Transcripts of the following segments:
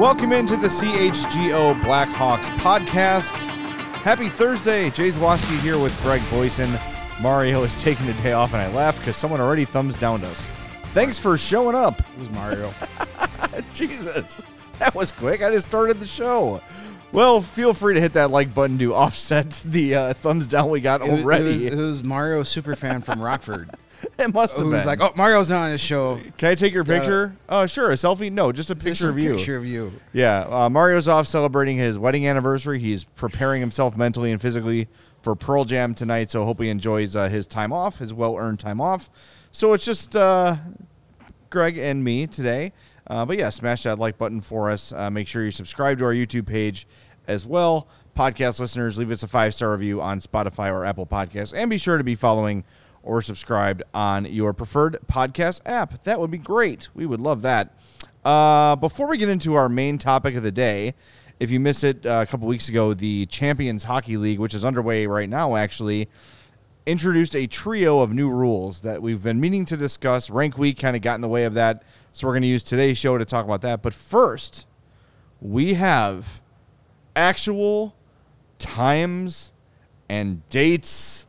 Welcome into the CHGO Blackhawks podcast. Happy Thursday. Jay Zawaski here with Greg Boysen. Mario is taking the day off, and I laugh because someone already thumbs downed us. Thanks for showing up. It was Mario? Jesus, that was quick. I just started the show. Well, feel free to hit that like button to offset the uh, thumbs down we got It already. It was, it was Mario superfan from Rockford. It must have been. was like, "Oh, Mario's not on this show." Can I take your picture? Oh, sure. A selfie? No, just a Just picture a of you. Picture of you. Yeah, uh, Mario's off celebrating his wedding anniversary. He's preparing himself mentally and physically for Pearl Jam tonight. So hope he enjoys uh, his time off, his well-earned time off. So it's just uh, Greg and me today. Uh, but yeah, smash that like button for us. Uh, make sure you subscribe to our YouTube page as well. Podcast listeners, leave us a five star review on Spotify or Apple Podcasts, and be sure to be following or subscribed on your preferred podcast app. That would be great. We would love that. Uh, before we get into our main topic of the day, if you missed it uh, a couple weeks ago, the Champions Hockey League, which is underway right now, actually introduced a trio of new rules that we've been meaning to discuss. Rank Week kind of got in the way of that, so we're going to use today's show to talk about that. But first, we have actual times and dates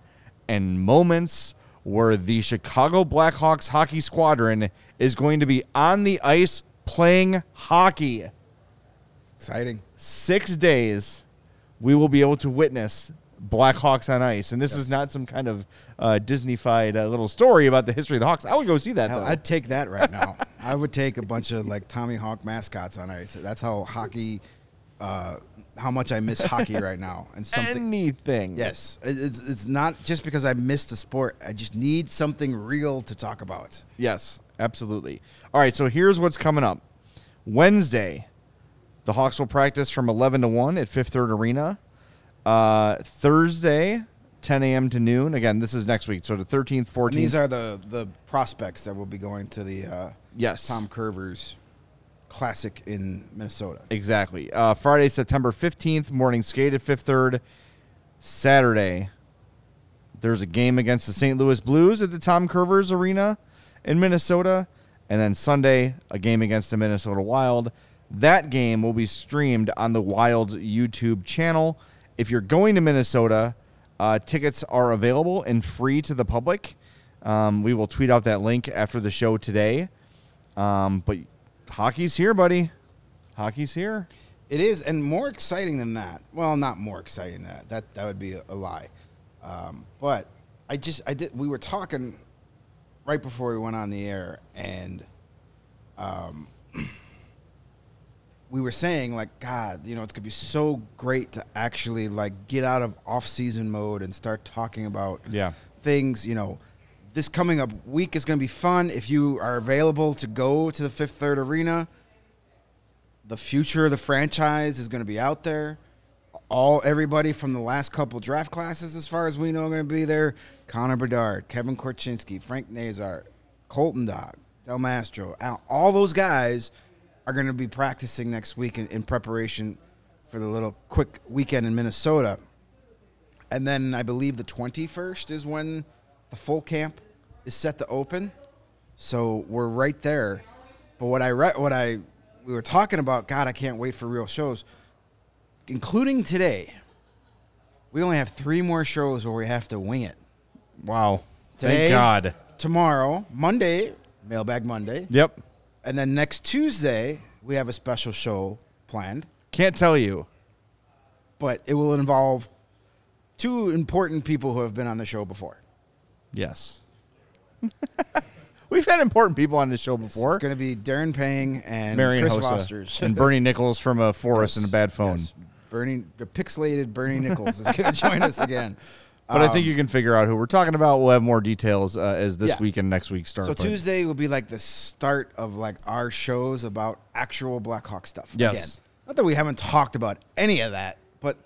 and moments where the Chicago Blackhawks hockey squadron is going to be on the ice playing hockey. Exciting. Six days, we will be able to witness Blackhawks on ice. And this is not some kind of uh, Disney-fied uh, little story about the history of the Hawks. I would go see that, Hell, though. I'd take that right now. I would take a bunch of like Tommy Hawk mascots on ice. That's how hockey. Uh, how much I miss hockey right now, and something. Anything. Yes, it's it's not just because I missed the sport. I just need something real to talk about. Yes, absolutely. All right, so here's what's coming up. Wednesday, the Hawks will practice from 11 to 1 at Fifth Third Arena. Uh, Thursday, 10 a.m. to noon. Again, this is next week, so the 13th, 14th. And these are the the prospects that will be going to the uh, yes, Tom Kurvers Classic in Minnesota. exactly. Uh, Friday, September 15th, morning skate at Fifth Third. Saturday, there's a game against the St. Louis Blues at the Tom Kurvers Arena in Minnesota. And then Sunday, a game against the Minnesota Wild. That game will be streamed on the Wild's YouTube channel. If you're going to Minnesota, uh, tickets are available and free to the public. Um, we will tweet out that link after the show today. Um, but hockey's here, buddy. Hockey's here. It is, and more exciting than that. Well, not more exciting than that. That that would be a, a lie. Um, but I just I did. We were talking right before we went on the air, and um, we were saying like, God, you know, it's gonna be so great to actually like get out of off-season mode and start talking about Yeah. things. You know, this coming up week is gonna be fun if you are available to go to the Fifth Third Arena the future of the franchise is going to be out there. All everybody from the last couple draft classes, as far as we know, are going to be there. Connor Bedard, Kevin Korchinski, Frank Nazar, Colton Dach, Del Mastro, Al, all those guys are going to be practicing next week in, in preparation for the little quick weekend in Minnesota. And then I believe the 21st is when the full camp is set to open. So we're right there. But what I re- what I we were talking about, God, I can't wait for real shows, including today. We only have three more shows where we have to wing it. Wow. Today, Thank God. Tomorrow, Monday, Mailbag Monday. Yep. And then next Tuesday, we have a special show planned, Can't tell you. but it will involve two important people who have been on the show before. Yes. We've had important people on this show before. It's going to be Darren Pang and Marion Chris Hossa Fosters. and Bernie Nichols from a forest and a bad phone. Yes. Bernie, the pixelated Bernie Nichols is going to join us again. But I think you can figure out who we're talking about. We'll have more details uh, as this Yeah. week and next week start. So but- Tuesday will be like the start of like our shows about actual Blackhawk stuff. Yes. Again. Not that we haven't talked about any of that, but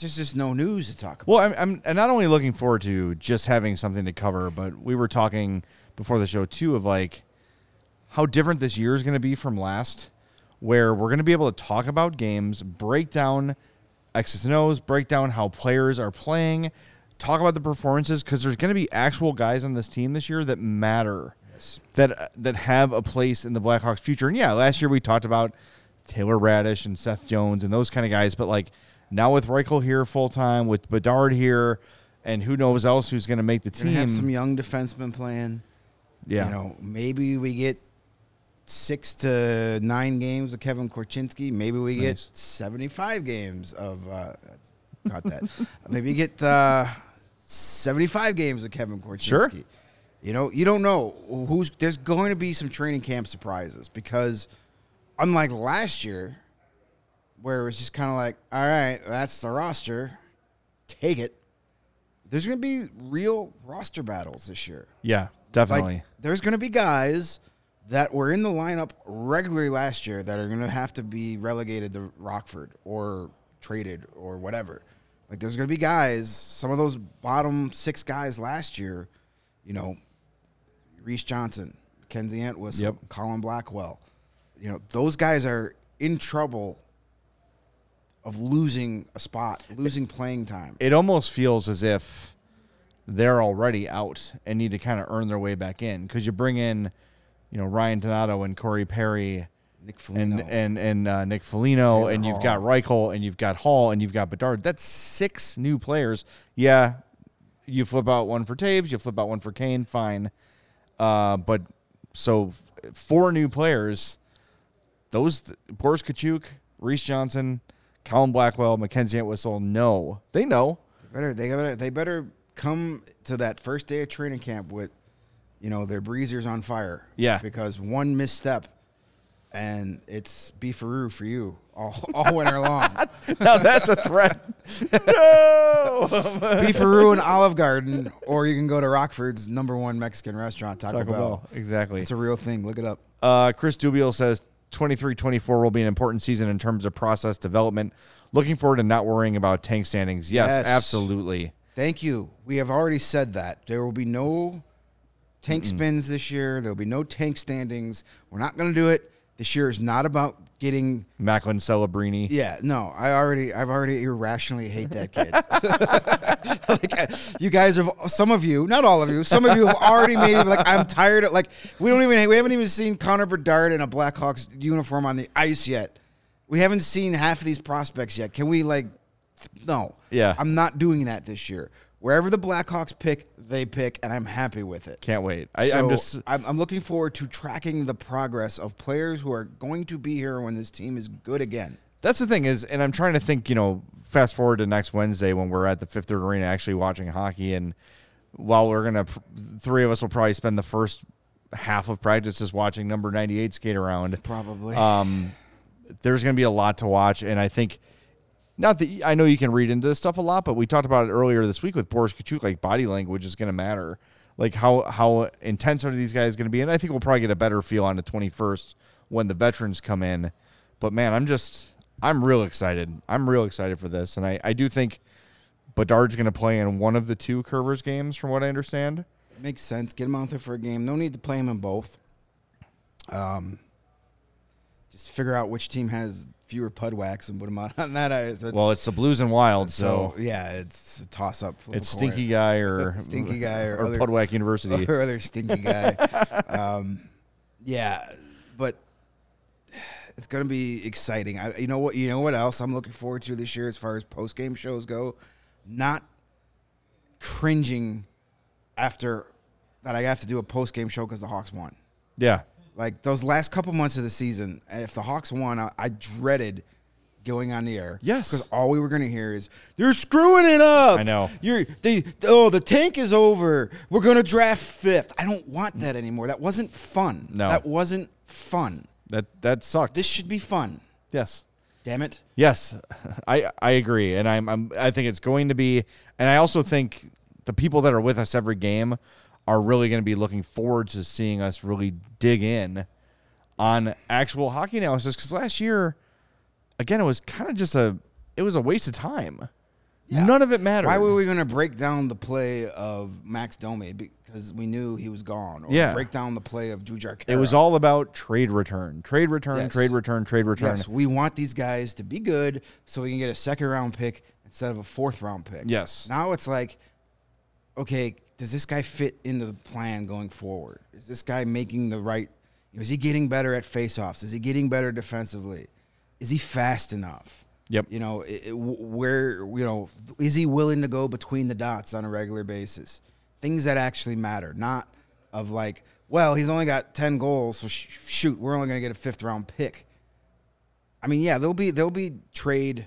there's just no news to talk about. Well, I'm, I'm and not only looking forward to just having something to cover, but we were talking before the show too of like how different this year is going to be from last, where we're going to be able to talk about games, break down X's and O's, break down how players are playing, talk about the performances because there's going to be actual guys on this team this year that matter, yes. that that have a place in the Blackhawks' future. And yeah, last year we talked about Taylor Raddysh and Seth Jones and those kind of guys, but like now with Reichel here full time, with Bedard here, and who knows else who's going to make the team. have some young defensemen playing. yeah, You know, maybe we get six to nine games of Kevin Korchinski. Maybe we get 75 games of, uh, got that. maybe get uh, 75 games of Kevin Korchinski. Sure. You know, you don't know who's, there's going to be some training camp surprises because unlike last year, where it was just kind of like, all right, that's the roster, take it. There's going to be real roster battles this year. yeah, definitely. Like, there's going to be guys that were in the lineup regularly last year that are going to have to be relegated to Rockford or traded or whatever. Like, there's going to be guys, some of those bottom six guys last year, you know, Reese Johnson, Kenzie Entwistle, Yep. Colin Blackwell. You know, those guys are in trouble of losing a spot, losing playing time. it almost feels as if they're already out and need to kind of earn their way back in because you bring in, you know, Ryan Donato and Corey Perry Nick and Foligno. and and uh, Nick Foligno, Taylor and you've Hall. got Reichel, and you've got Hall, and you've got Bedard. That's six new players. Yeah, you flip out one for Toews, you flip out one for Kane, fine. Uh, but so four new players. Those Boris Katchouk, Reese Johnson, Colin Blackwell, Mackenzie Entwistle. No, they know. Better they better they better come to that first day of training camp with, you know, their breezers on fire. Yeah. Because one misstep, and it's beefaroo for you all all winter long. Now that's a threat. no. beefaroo and Olive Garden, or you can go to Rockford's number one Mexican restaurant, Taco, Taco Bell. Bell, exactly. It's a real thing. Look it up. Uh, Chris Dubiel says 23-24 will be an important season in terms of process development. Looking forward to not worrying about tank standings. Yes, Yes. absolutely. Thank you. We have already said that there will be no tank spins this year. There will be no tank standings. We're not going to do it. This year is not about getting Macklin Celebrini. Yeah, no, I already, I've already irrationally hate that kid. like, you guys have, some of you, not all of you, some of you have already made it. Like, I'm tired of, like, we don't even, we haven't even seen Connor Bedard in a Blackhawks uniform on the ice yet. We haven't seen half of these prospects yet. Can we, like, no? Yeah. I'm not doing that this year. Wherever the Blackhawks pick, they pick, and I'm happy with it. Can't wait. I, So I'm just I'm, I'm looking forward to tracking the progress of players who are going to be here when this team is good again. that's the thing is, and I'm trying to think. You know, fast forward to next Wednesday when we're at the Fifth Third Arena actually watching hockey, and while we're gonna, three of us will probably spend the first half of practice just watching number 98 skate around. Probably. Um, there's going to be a lot to watch, and I think not that I know you can read into this stuff a lot, but we talked about it earlier this week with Boris Katchouk. Like body language is going to matter. Like how how intense are these guys going to be? And I think we'll probably get a better feel on the 21st when the veterans come in. But man, I'm just I'm real excited. I'm real excited for this, and I I do think Bedard's going to play in one of the two Kurvers games, from what I understand. Makes sense. Get him out there for a game. No need to play him in both. Um, just figure out which team has fewer pud wax and put them out on that Well, it's the Blues and Wild, so so, yeah, it's a toss up. it's Stinky Guy or Stinky Guy or or other- Pudwack University. or other stinky guy. um, yeah, but it's gonna be exciting. I, you know what? You know what else I'm looking forward to this year as far as post game shows go? Not cringing after that I have to do a post game show because the Hawks won. Yeah. Like those last couple months of the season, if the Hawks won, I, I dreaded going on the air. Yes. because all we were going to hear is they're screwing it up. I know. You're the Oh, the tank is over. We're going to draft fifth. I don't want that anymore. That wasn't fun. No. that wasn't fun. That that sucked. This should be fun. yes. Damn it. Yes, I I agree, and I'm, I'm I think it's going to be, and I also think the people that are with us every game are really going to be looking forward to seeing us really dig in on actual hockey analysis because last year, again, it was kind of just a it was a waste of time. None of it mattered. Why were we going to break down the play of Max Domi because we knew he was gone? Or Yeah. break down the play of Jujhar. It was all about trade return, trade return, Yes. trade return, trade return. Yes, we want these guys to be good so we can get a second round pick instead of a fourth round pick. Yes. Now it's like, okay, does this guy fit into the plan going forward? Is this guy making the right? Is he getting better at faceoffs? Is he getting better defensively? Is he fast enough? Yep. You know, it, it- where you know, is he willing to go between the dots on a regular basis? Things that actually matter, not of like, well, he's only got ten goals, so sh- shoot, we're only going to get a fifth round pick. I mean, yeah, there'll be there'll be trade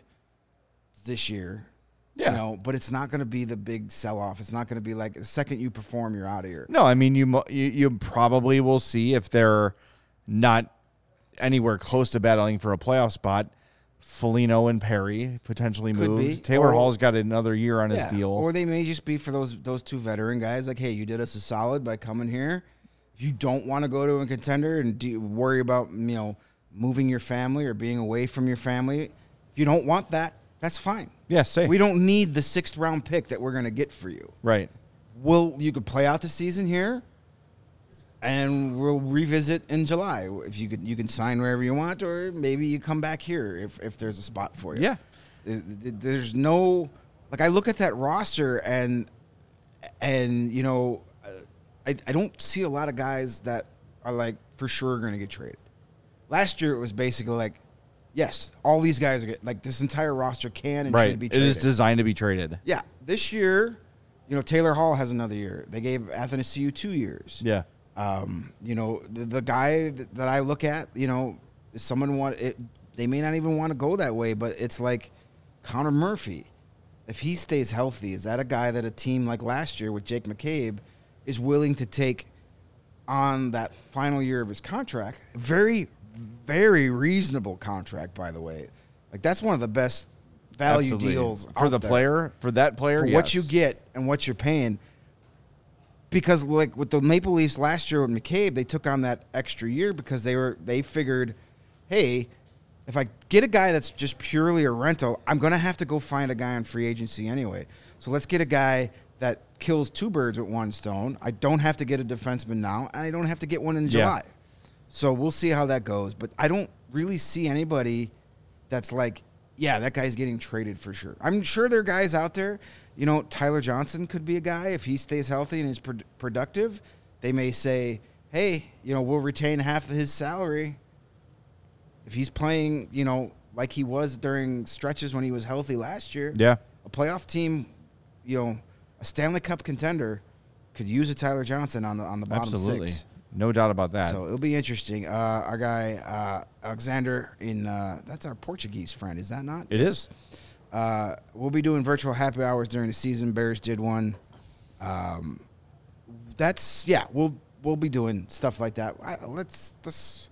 this year. Yeah. You know, but it's not going to be the big sell off. It's not going to be like the second you perform, you're out of here. No, I mean you, you you probably will see if they're not anywhere close to battling for a playoff spot. Foligno and Perry potentially Could moves. be. Taylor Or- Hall's got another year on his deal. Or they may just be for those those two veteran guys. Like, hey, you did us a solid by coming here. If you don't want to go to a contender and do, worry about you know moving your family or being away from your family, if you don't want that, that's fine. yeah, say We don't need the sixth round pick that we're going to get for you. right. Will you could play out the season here, and we'll revisit in July. If you could, you can sign wherever you want, or maybe you come back here if if there's a spot for you. Yeah. There's no like I look at that roster and and you know I I don't see a lot of guys that are like for sure going to get traded. Last year it was basically like, yes, all these guys are get, like this entire roster can and Right. should be It traded. is designed to be traded. Yeah, this year, you know, Taylor Hall has another year. They gave Athanasiu two years. Yeah. Um, you know, the, the guy that, that I look at, you know, someone want it. They may not even want to go that way, but it's like Connor Murphy. If he stays healthy, is that a guy that a team like last year with Jake McCabe is willing to take on that final year of his contract? Very, very reasonable contract, by the way. Like that's one of the best value Absolutely. deals for the there player, for that player, for yes. what you get and what you're paying. Because like with the Maple Leafs last year with McCabe, they took on that extra year because they were they figured, hey, if I get a guy that's just purely a rental, I'm gonna have to go find a guy on free agency anyway. So let's get a guy that kills two birds with one stone. I don't have to get a defenseman now, and I don't have to get one in Yeah. So we'll see how that goes. But I don't really see anybody that's like, yeah, that guy's getting traded for sure. I'm sure there are guys out there. You know, Tyler Johnson could be a guy if he stays healthy and is pro- productive. They may say, hey, you know, we'll retain half of his salary if he's playing. You know, like he was during stretches when he was healthy last year. Yeah. a playoff team, you know, a Stanley Cup contender could use a Tyler Johnson on the on the bottom Absolutely. six. No doubt about that. So it'll be interesting. Uh, our guy uh, Alexander in uh, that's our Portuguese friend, is that not? it is. Uh, we'll be doing virtual happy hours during the season. Bears did one. Um, that's yeah. We'll we'll be doing stuff like that. I, let's let's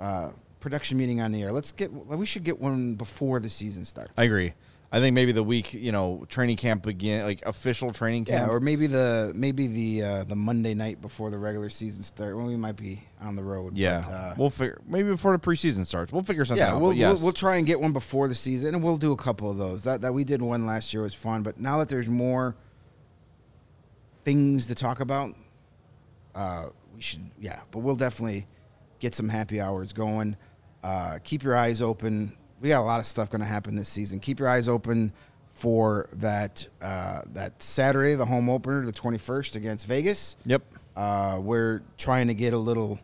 uh, production meeting on the air. Let's get we should get one before the season starts. I agree. I think maybe the week, you know, training camp begin, like official training yeah, camp. or maybe the maybe the uh, the Monday night before the regular season start. Well, we might be on the road. yeah, but, uh, we'll figure maybe before the preseason starts. We'll figure something Yeah, out. we'll, yes. we'll we'll try and get one before the season, and we'll do a couple of those. That that we did one last year was fun, but now that there's more things to talk about, uh, we should yeah. But we'll definitely get some happy hours going. Uh, keep your eyes open. We got a lot of stuff going to happen this season. Keep your eyes open for that uh, that Saturday, the home opener, the 21st against Vegas. Yep. Uh, we're trying to get a little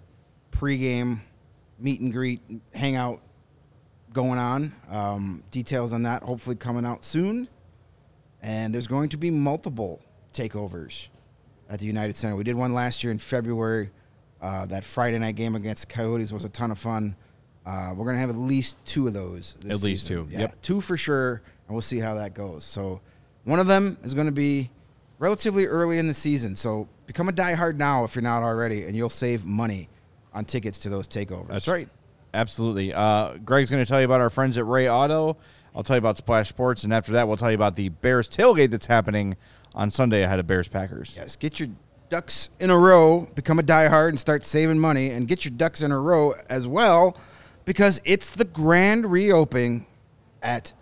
pregame meet and greet, hangout going on. Um, details on that hopefully coming out soon. And there's going to be multiple takeovers at the United Center. We did one last year in February. Uh, that Friday night game against the Coyotes was a ton of fun. Uh, we're gonna have at least two of those. This At least season. two, Yeah, yep. two for sure, and we'll see how that goes. So, one of them is going to be relatively early in the season. So, become a diehard now if you're not already, and you'll save money on tickets to those takeovers. That's right. Absolutely. Uh, Greg's going to tell you about our friends at Ray Auto. I'll tell you about Splash Sports, and after that, we'll tell you about the Bears tailgate that's happening on Sunday ahead of Bears Packers. Yes, get your ducks in a row, become a diehard, and start saving money, and get your ducks in a row as well, because it's the grand reopening at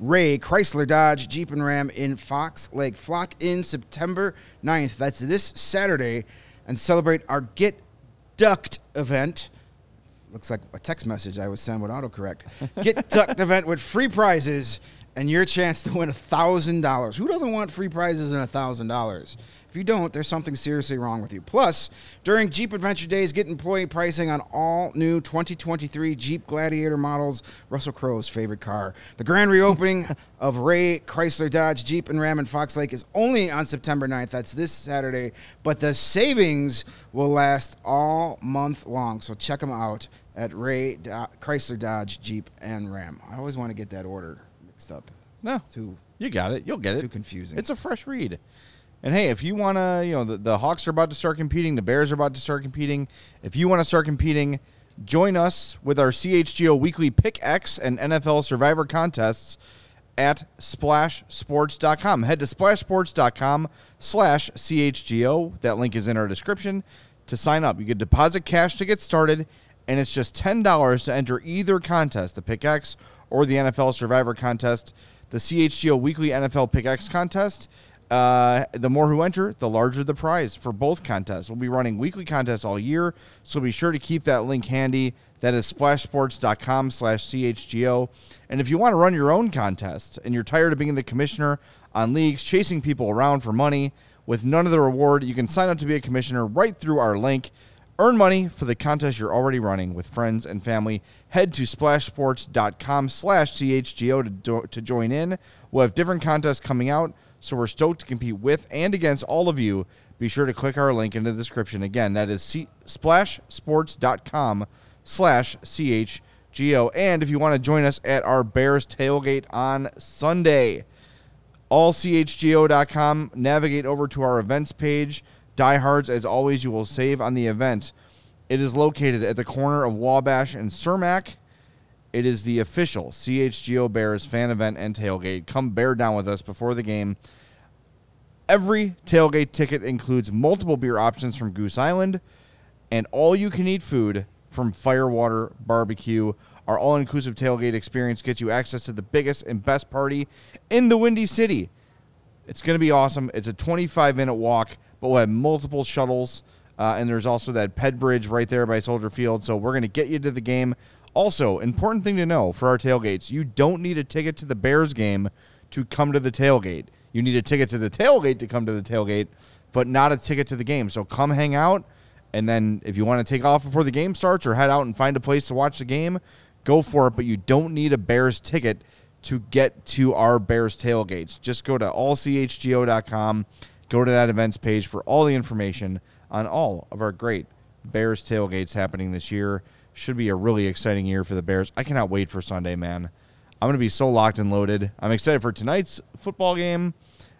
Ray Chrysler Dodge Jeep and Ram in Fox Lake. Flock in September 9th. That's this Saturday, and celebrate our Get Ducked event. Looks like a text message I would send with autocorrect. Get Ducked event with free prizes and your chance to win $1,000. Who doesn't want free prizes and $1,000? If you don't, there's something seriously wrong with you. Plus, during Jeep Adventure Days, get employee pricing on all new 2023 Jeep Gladiator models, Russell Crowe's favorite car. The grand reopening of Ray Chrysler Dodge Jeep and Ram in Fox Lake is only on September 9th. That's this Saturday, but the savings will last all month long. So check them out at Ray Do- Chrysler Dodge Jeep and Ram. I always want to get that order mixed up. No, Too you got it. You'll get it. too confusing. It's a fresh read. And hey, if you want to, you know, the, the Hawks are about to start competing, the Bears are about to start competing. If you want to start competing, join us with our CHGO weekly Pick X and NFL Survivor contests at splashsports.com. Head to splashsports.com slash CHGO. That link is in our description to sign up. You can deposit cash to get started, and it's just $10 to enter either contest, the Pick X or the NFL Survivor contest. The CHGO weekly NFL Pick X contest uh, the more who enter, the larger the prize for both contests. We'll be running weekly contests all year, so be sure to keep that link handy. That is splashsports.com slash CHGO. And if you want to run your own contest and you're tired of being the commissioner on leagues, chasing people around for money with none of the reward, you can sign up to be a commissioner right through our link. Earn money for the contest you're already running with friends and family. Head to splashsports.com slash CHGO to, to join in. We'll have different contests coming out, so we're stoked to compete with and against all of you. Be sure to click our link in the description. Again, that is C- splashsports.com slash CHGO. And if you want to join us at our Bears tailgate on Sunday, allchgo.com. Navigate over to our events page. Diehards, as always, you will save on the event. It is located at the corner of Wabash and Cermak. It is the official CHGO Bears fan event and tailgate. Come bear down with us before the game. Every tailgate ticket includes multiple beer options from Goose Island and all you can eat food from Firewater Barbecue. Our all inclusive tailgate experience gets you access to the biggest and best party in the Windy City. It's going to be awesome. It's a 25 minute walk, but we'll have multiple shuttles. Uh, and there's also that Ped Bridge right there by Soldier Field. So we're going to get you to the game. Also, important thing to know for our tailgates you don't need a ticket to the Bears game to come to the tailgate. You need a ticket to the tailgate to come to the tailgate, but not a ticket to the game. So come hang out. And then if you want to take off before the game starts or head out and find a place to watch the game, go for it. But you don't need a Bears ticket to get to our Bears tailgates. Just go to allchgo.com, go to that events page for all the information on all of our great Bears tailgates happening this year. Should be a really exciting year for the Bears. I cannot wait for Sunday, man. I'm going to be so locked and loaded. I'm excited for tonight's football game.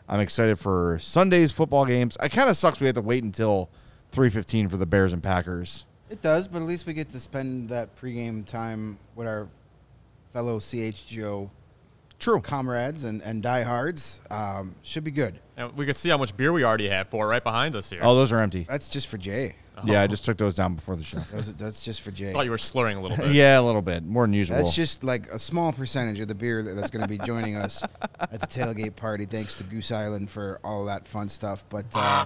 I'm excited for Sunday's football games. It kind of sucks we have to wait until 3:15 for the Bears and Packers. It does, but at least we get to spend that pregame time with our fellow CHGO True. comrades and, and diehards. Um, should be good. And we could see how much beer we already have for right behind us here. Oh, those are empty. That's just for Jay. Yeah, I just took those down before the show. Those, that's just for Jay. I thought you were slurring a little bit. yeah, a little bit more than usual. That's just like a small percentage of the beer that- that's going to be joining us at the tailgate party. Thanks to Goose Island for all that fun stuff. But uh,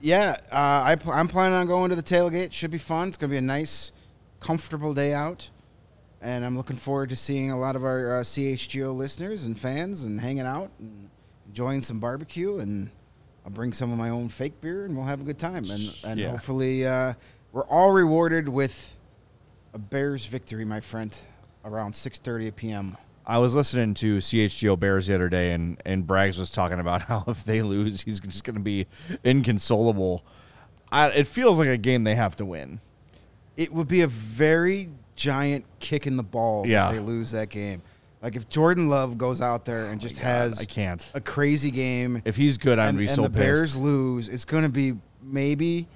yeah, uh, I pl- I'm planning on going to the tailgate. Should be fun. It's going to be a nice, comfortable day out. And I'm looking forward to seeing a lot of our uh, CHGO listeners and fans and hanging out and enjoying some barbecue. And I'll bring some of my own fake beer and we'll have a good time. And, and Yeah. hopefully, uh, we're all rewarded with a Bears victory, my friend, around 6:30 p.m. I was listening to CHGO Bears the other day, and and Braggs was talking about how if they lose, he's just going to be inconsolable. I, it feels like a game they have to win. It would be a very giant kick in the balls Yeah. if they lose that game. Like if Jordan Love goes out there and oh just has I can't. a crazy game, If he's good, I'd and, be and so the pissed. Bears lose, it's going to be maybe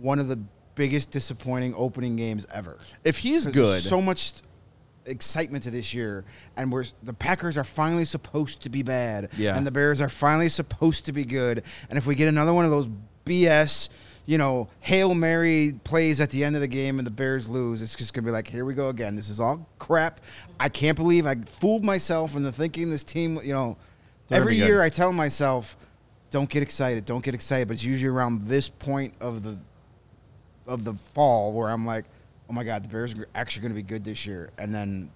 one of the biggest disappointing opening games ever. if he's good, there's so much excitement to this year, and we're the Packers are finally supposed to be bad, Yeah. and the Bears are finally supposed to be good. And if we get another one of those BS, you know, hail mary plays at the end of the game, and the Bears lose, it's just gonna be like, here we go again. This is all crap. I can't believe I fooled myself into thinking this team. You know, They're every year I tell myself. Don't get excited. Don't get excited. But it's usually around this point of the of the fall where I'm like, oh my god, the Bears are actually going to be good this year. And then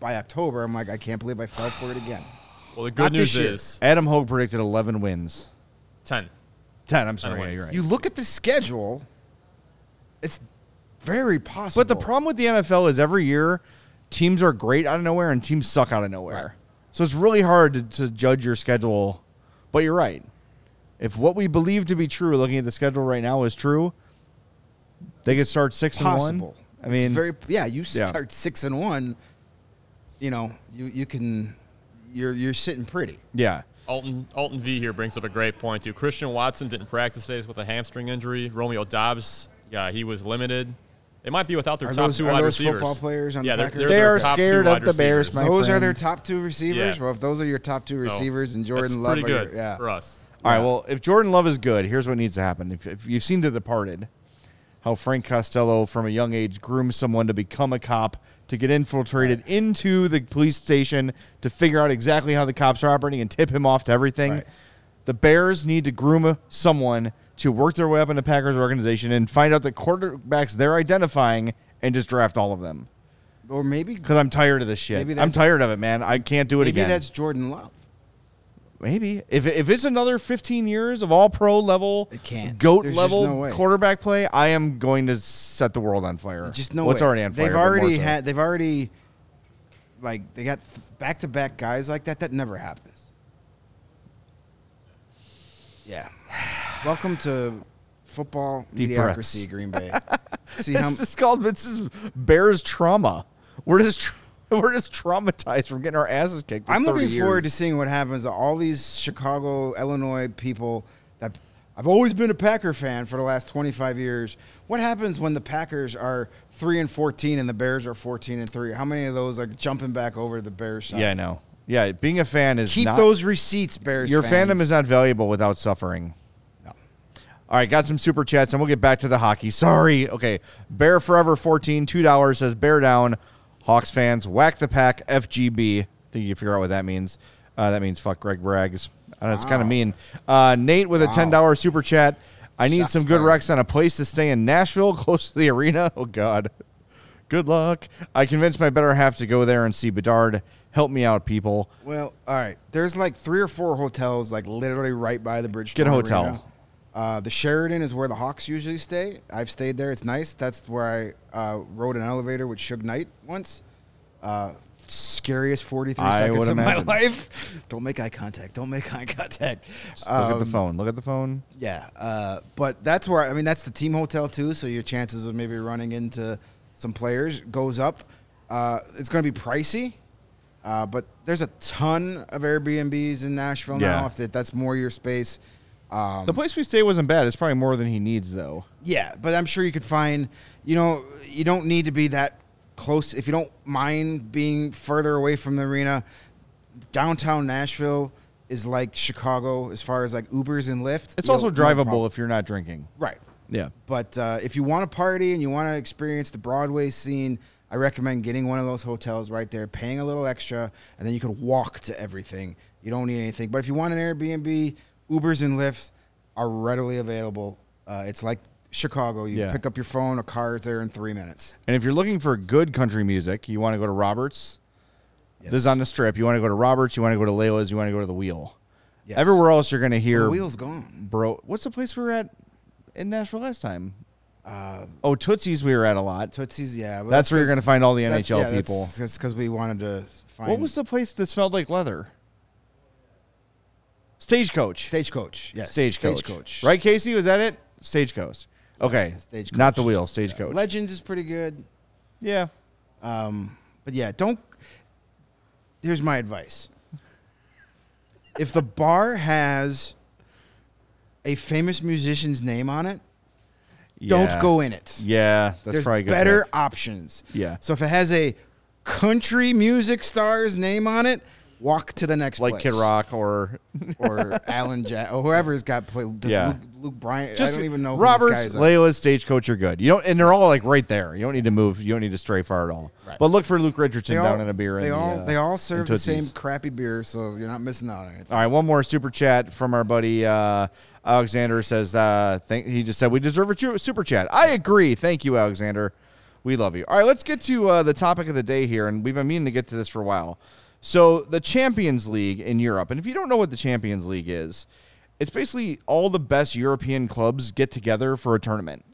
by October, I'm like, I can't believe I fell for it again. Well, the good this news year. is Adam Hoge predicted 11 wins. 10. 10, I'm sorry. Yeah, you're right. You look at the schedule; it's very possible. But the problem with the NFL is every year teams are great out of nowhere and teams suck out of nowhere. Right. So it's really hard to, to judge your schedule. But you're right. If what we believe to be true, looking at the schedule right now, is true, they could start six possible. and one. I It's mean, very yeah. You Yeah. start six and one. You know, you you can, you're you're sitting pretty. yeah. Alton Alton V here brings up a great point too. Christian Watson didn't practice today with a hamstring injury. Romeo Doubs, yeah, he was limited. They might be without their Are top those- two are wide those receivers. football players on the yeah, they're- Packers? they're They are scared of the Bears, my those are their top two receivers. Yeah. Well, if those are your top two So, receivers, and that's Jordan Love, pretty are your- yeah. for us. All right. Yeah. Well, if Jordan Love is good, here's what needs to happen. If, if you've seen The Departed, how Frank Costello, from a young age, groomed someone to become a cop, to get infiltrated into the police station, to figure out exactly how the cops are operating and tip him off to everything. Right. The Bears need to groom someone to work their way up in the Packers organization and find out the quarterbacks they're identifying and just draft all of them. Or maybe Because I'm tired of this shit. Maybe I'm tired of it, man. I can't do it maybe again. Maybe that's Jordan Love. Maybe if if it's another 15 years of all pro level, It can't. goat There's level no quarterback play, I am going to set the world on fire. Just no What's way. already on fire? They've already had. They've already like they got back to back guys like that. That never happens. Yeah. Welcome to football Deep mediocrity, breaths. Green Bay. See how This is called this is Bears trauma. We're just tra- we're just traumatized from getting our asses kicked. For I'm 30 looking forward to seeing what happens to all these Chicago, Illinois people that I've always been a Packer fan for the last 25 years. What happens when the Packers are 3 and 14 and the Bears are 14 and 3? How many of those are jumping back over to the Bears side? Yeah, I know. Yeah, being a fan is Keep not, those receipts, Bears Your fans. fandom is not valuable without suffering. No. All right, got some super chats, and we'll get back to the hockey. Sorry. Okay. Bear Forever 14, $2 says Bear Down. Hawks fans, whack the pack, FGB. I think you figure out what that means. Uh, that means fuck Greg Braggs. I know it's kind of mean. Uh, Nate with a $10 super chat. I need Shots some good fired. recs on a place to stay in Nashville, close to the arena. Oh, God. Good luck. I convinced my better half to go there and see Bedard. Help me out, people. Well, all right. There's like three or four hotels, like literally right by the bridge. Get a hotel. Arena. Uh, the Sheridan is where the Hawks usually stay. I've stayed there. It's nice. That's where I uh, rode an elevator with Suge Knight once. Uh, scariest 43 I seconds of my life. Don't make eye contact. Don't make eye contact. Just look at the Um, phone. Look at the phone. yeah, uh, but that's where I mean that's the team hotel too. So your chances of maybe running into some players goes up. Uh, it's going to be pricey, uh, but there's a ton of Airbnbs in Nashville Yeah. now. If that's more your space, um, The place we stay wasn't bad. It's probably more than he needs, though. yeah. But I'm sure you could find. You know, you don't need to be that close if you don't mind being further away from the arena. Downtown Nashville is like Chicago as far as like Ubers and Lyft. It's also no drivable problem. if you're not drinking. right. Yeah. But uh, if you want to party and you want to experience the Broadway scene, I recommend getting one of those hotels right there, paying a little extra, and then you could walk to everything. You don't need anything. But if you want an Airbnb, Ubers and Lyfts are readily available. Uh, it's like Chicago. You Yeah. pick up your phone, a car is there in three minutes. And if you're looking for good country music, you want to go to Roberts. This is on the strip. You want to go to Roberts. You want to go to Layla's. You want to go to the Wheel. Yes. Everywhere else, you're going to hear the wheel's gone. bro. What's the place we were at in Nashville last time? oh, Tootsie's we were at a lot. Tootsie's, yeah. but That's where you're going to find all the that's- NHL yeah, people. That's because we wanted to find. What was the place that smelled like leather? Stagecoach. stagecoach? Yes, Stagecoach. Stagecoach. Right, Casey? Was that it? Stagecoach. Okay. Stagecoach. Not the wheel. Stagecoach. Legends is pretty good. yeah. Um, but yeah, don't. Here's my advice. If the bar has a famous musician's name on it, don't go in it. Yeah, that's There's probably good. better pick. options. Yeah. So if it has a country music star's name on it, walk to the next like place. Kid Rock or or Alan Jack or whoever's got play. Does Yeah. Luke, Luke Bryant. just I don't even know. Roberts, who these guys are. Layla's Stagecoach are good. You don't, and they're all like right there. You don't need to move. You don't need to stray far at all. Right. But look for Luke Richardson They down in a beer. they all the, uh, they all serve the same crappy beer, so you're not missing out on anything. All right, one more super chat from our buddy uh, Alexander says uh, thank, he just said we deserve a super chat. I agree. Thank you, Alexander. We love you. All right, let's get to uh, the topic of the day here, and we've been meaning to get to this for a while. So the Champions League in Europe, and if you don't know what the Champions League is, it's basically all the best European clubs get together for a tournament.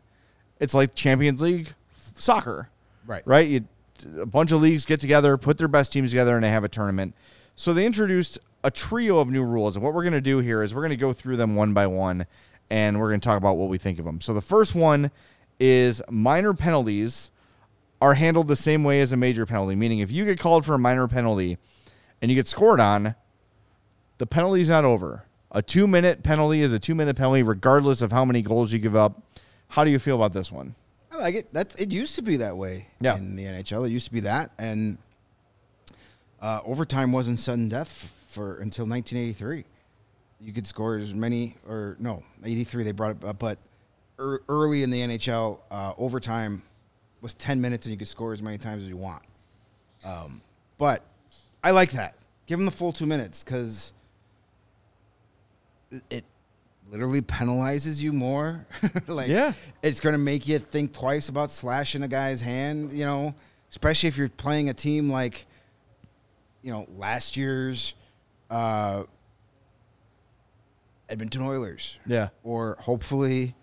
It's like Champions League soccer Right. right? You, a bunch of leagues get together, put their best teams together, and they have a tournament. So they introduced a trio of new rules, and what we're going to do here is we're going to go through them one by one, and we're going to talk about what we think of them. So the first one is minor penalties are handled the same way as a major penalty, meaning if you get called for a minor penalty and you get scored on, the penalty's not over. A two minute penalty is a two minute penalty, regardless of how many goals you give up. How do you feel about this one? I like it. That's it. Used to be that way Yeah. in the NHL. It used to be that, and uh, overtime wasn't sudden death for until 1983. You could score as many, or no, 83 they brought it up, but er, early in the NHL, uh, overtime was 10 minutes, and you could score as many times as you want. Um, but I like that. Give them the full two minutes because it literally penalizes you more. like, Yeah. it's going to make you think twice about slashing a guy's hand, you know, especially if you're playing a team like, you know, last year's uh, Edmonton Oilers, Yeah. or hopefully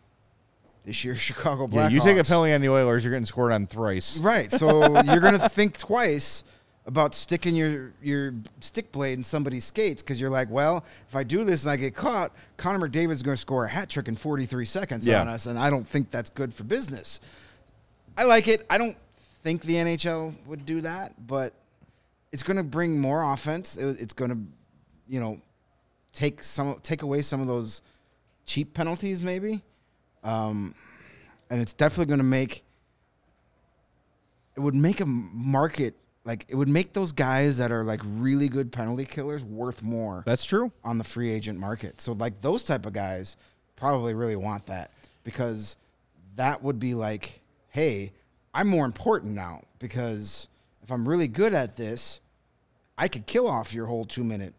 this year's Chicago Blackhawks. Yeah, you take a penalty on the Oilers, you're getting scored on thrice. Right. So you're going to think twice about sticking your, your stick blade in somebody's skates because you're like, well, if I do this and I get caught, Connor McDavid is going to score a hat trick in 43 seconds Yeah. on us, and I don't think that's good for business. I like it. I don't think the NHL would do that, but it's going to bring more offense. It- it's going to, you know, take some take away some of those cheap penalties, maybe. Um, and it's definitely going to make it would make a market like it would make those guys that are like really good penalty killers worth more That's true. on the free agent market. So like those type of guys probably really want that because that would be like, hey, I'm more important now because if I'm really good at this, I could kill off your whole two minute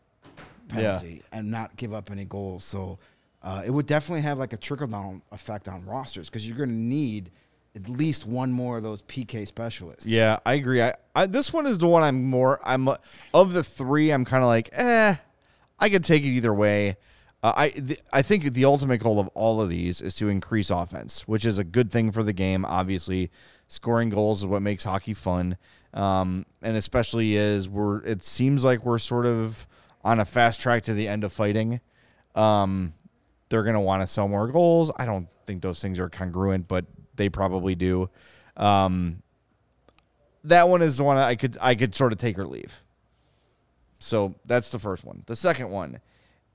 penalty and not give up any goals. So uh, it would definitely have like a trickle down effect on rosters because you're going to need at least one more of those PK specialists. Yeah, I agree. I, I this one is the one I'm more. I'm of the three. I'm kind of like, eh, I could take it either way. Uh, I th- I think the ultimate goal of all of these is to increase offense, which is a good thing for the game. Obviously, scoring goals is what makes hockey fun, um, and especially as we're. It seems like we're sort of on a fast track to the end of fighting. Um, they're going to want to sell more goals. I don't think those things are congruent, but they probably do. Um, that one is the one I could I could sort of take or leave. So that's the first one. The second one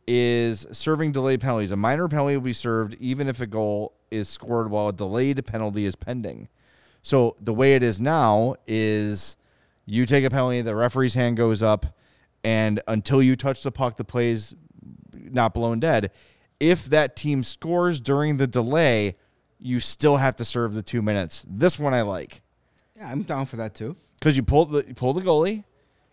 is serving delayed penalties. A minor penalty will be served even if a goal is scored while a delayed penalty is pending. So the way it is now is you take a penalty, the referee's hand goes up, and until you touch the puck, the play's not blown dead. If that team scores during the delay, you still have to serve the two minutes. This one I like Yeah, I'm down for that too. because you pull the you pull the goalie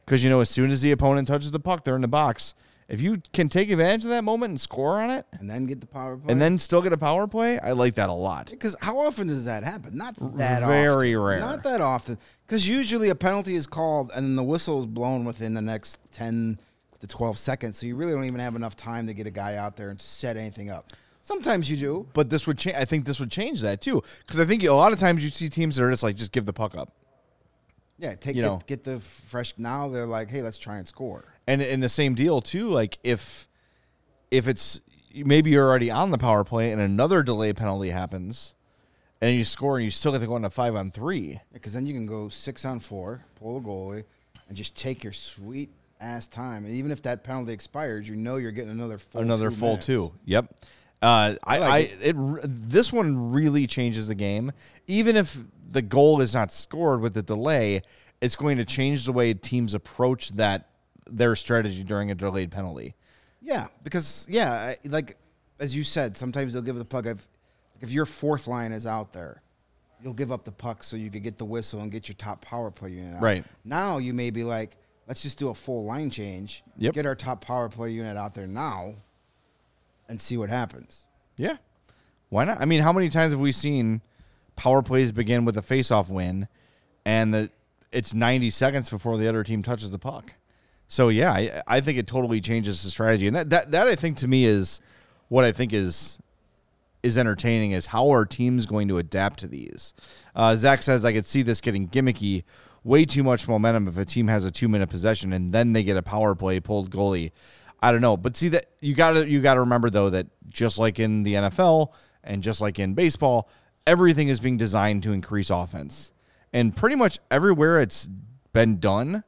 because you know as soon as the opponent touches the puck, they're in the box. If you can take advantage of that moment and score on it, And then get the power play. and then still get a power play, I like that a lot. Because how often does that happen? Not that Very often. rare. Not that often. Because usually a penalty is called and then the whistle is blown within the next 10 to 12 seconds. So you really don't even have enough time to get a guy out there and set anything up. Sometimes you do. But this would change. I think this would change that too, because I think a lot of times you see teams that are just like, just give the puck up. Yeah, take You get, know. get the fresh. Now they're like, hey, let's try and score. And in the same deal too, like if if it's maybe you're already on the power play and another delay penalty happens, and you score and you still get to go into five on three. Because then you can go six on four, pull a goalie, and just take your sweet ass time. And even if that penalty expires, you know you're getting another full another two full minutes. two. Yep. Uh, I, I, like it. r this one really changes the game. Even if the goal is not scored with the delay, it's going to change the way teams approach that their strategy during a delayed penalty. Yeah, because yeah, I- like as you said, sometimes they'll give the puck. If if your fourth line is out there, you'll give up the puck so you could get the whistle and get your top power play unit out. Right. now, you may be like, let's just do a full line change. Yep. Get our top power play unit out there now, and see what happens. Yeah. Why not? I mean, how many times have we seen power plays begin with a face-off win, and the it's 90 seconds before the other team touches the puck? So yeah, I, I think it totally changes the strategy, and that, that that I think to me is what I think is is entertaining is how are teams going to adapt to these? Uh, Zach says I could see this getting gimmicky, way too much momentum if a team has a two minute possession and then they get a power play pulled goalie. I don't know, but see that you got to you got to remember though that just like in the NFL and just like in baseball, everything is being designed to increase offense, and pretty much everywhere it's been done,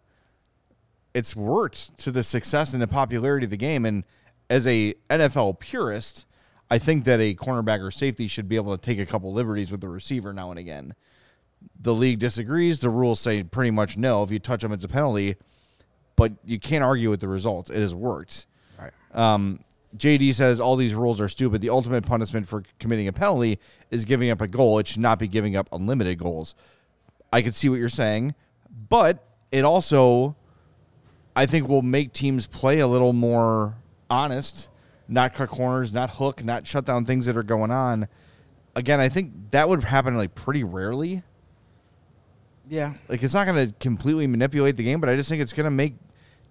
it's worked to the success and the popularity of the game. And as a NFL purist, I think that a cornerback or safety should be able to take a couple liberties with the receiver now and again. The league disagrees. The rules say pretty much no. If you touch them, it's a penalty. But you can't argue with the results. It has worked. Right. Um, JD says all these rules are stupid. The ultimate punishment for committing a penalty is giving up a goal. It should not be giving up unlimited goals. I could see what you're saying, but it also, I think, will make teams play a little more honest, not cut corners, not hook, not shut down things that are going on. Again, I think that would happen like pretty rarely. Yeah. Like it's not going to completely manipulate the game, but I just think it's going to make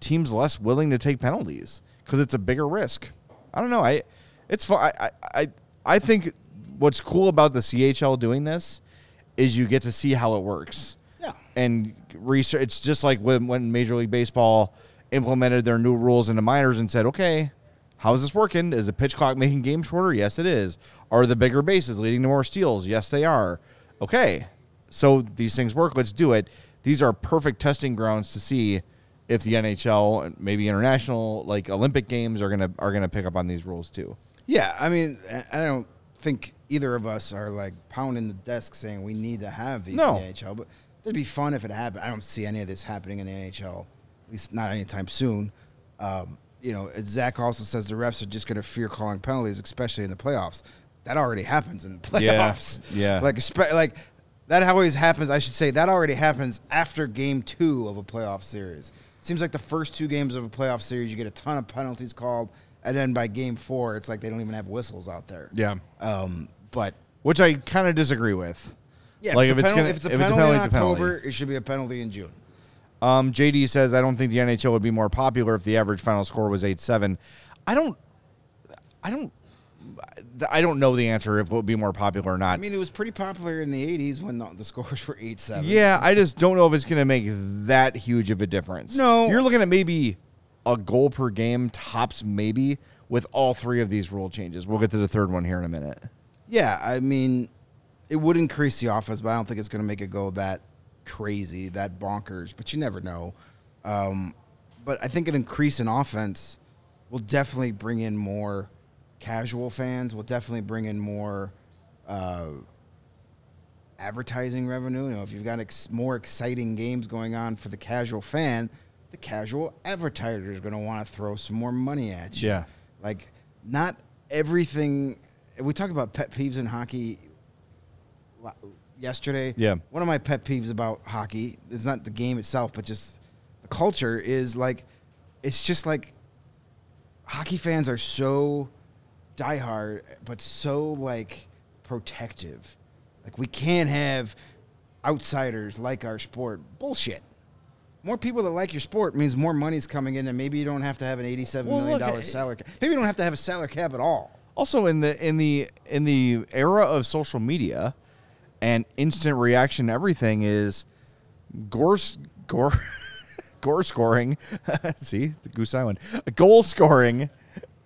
teams less willing to take penalties because it's a bigger risk. I don't know. I it's fun. I, I I think what's cool about the CHL doing this is you get to see how it works. Yeah. And research. It's just like when when Major League Baseball implemented their new rules into minors and said, okay. How's this working? Is the pitch clock making games shorter? Yes, it is. Are the bigger bases leading to more steals? Yes, they are. Okay, so these things work. Let's do it. These are perfect testing grounds to see if the NHL, and maybe international, like Olympic games, are gonna are gonna pick up on these rules too. Yeah, I mean, I don't think either of us are like pounding the desk saying we need to have these No. in the NHL, but it'd be fun if it happened. I don't see any of this happening in the NHL, at least not anytime soon. Um, you know, Zach also says the refs are just going to fear calling penalties, especially in the playoffs. That already happens in the Yeah, playoffs. yeah. like espe- like that always happens. I should say that already happens after game two of a playoff series. Seems like the first two games of a playoff series, you get a ton of penalties called, and then by game four, it's like they don't even have whistles out there. Yeah, Um, but which I kind of disagree with. yeah, Like, if, it's, penalty, gonna- if it's a if penalty penalty, in a penalty. October, it should be a penalty in June. Um, JD says I don't think the NHL would be more popular if the average final score was eight seven. I don't. I don't. I don't know the answer if it would be more popular or not. I mean, it was pretty popular in the '80s when the, the scores were eight seven. Yeah, I just don't know if it's going to make that huge of a difference. No. You're looking at maybe a goal per game, tops maybe, with all three of these rule changes. We'll get to the third one here in a minute. Yeah, I mean, it would increase the offense, but I don't think it's going to make it go that crazy, that bonkers. But you never know. Um, but I think an increase in offense will definitely bring in more casual fans. Will definitely bring in more uh, advertising revenue. You know, if you've got ex- more exciting games going on for the casual fan, the casual advertiser is going to want to throw some more money at you. Yeah. Like, not everything. We talked about pet peeves in hockey yesterday. Yeah. One of my pet peeves about hockey is not the game itself, but just the culture is like, it's just like hockey fans are so diehard, but so like protective. Like we can't have outsiders like our sport. Bullshit. More people that like your sport means more money's coming in, and maybe you don't have to have an eighty-seven Well, million dollar I- salary cap. Maybe you don't have to have a salary cap at all. Also, in the in the in the era of social media and instant reaction, everything is gore s- gore scoring. See the goose island goal scoring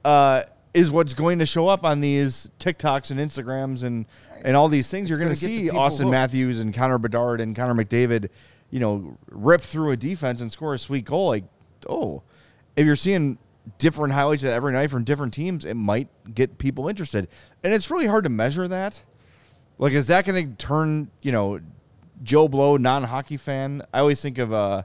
uh, is what's going to show up on these TikToks and Instagrams and and all these things. You're going to gonna get the see Auston hooked. Matthews and Connor Bedard and Connor McDavid, you know, rip through a defense and score a sweet goal. Like, oh, if you're seeing different highlights every night from different teams, it might get people interested. And it's really hard to measure that. Like, is that going to turn, you know, Joe Blow, non hockey fan? I always think of, uh,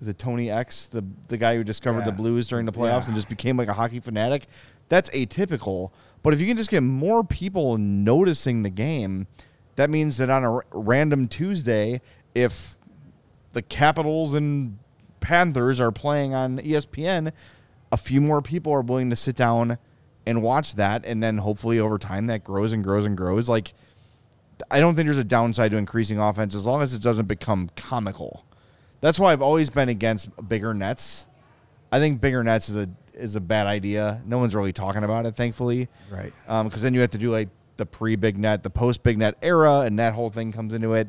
is it Tony X, the, the guy who discovered the Blues during the playoffs Yeah. and just became like a hockey fanatic? That's atypical. But if you can just get more people noticing the game, that means that on a r- random Tuesday, if the Capitals and Panthers are playing on ESPN, a few more people are willing to sit down and watch that, and then hopefully over time that grows and grows and grows. Like, I don't think there's a downside to increasing offense as long as it doesn't become comical. That's why I've always been against bigger nets. I think bigger nets is a is a bad idea. No one's really talking about it, thankfully. Right. Um, because then you have to do like the pre big net, the post big net era, and that whole thing comes into it,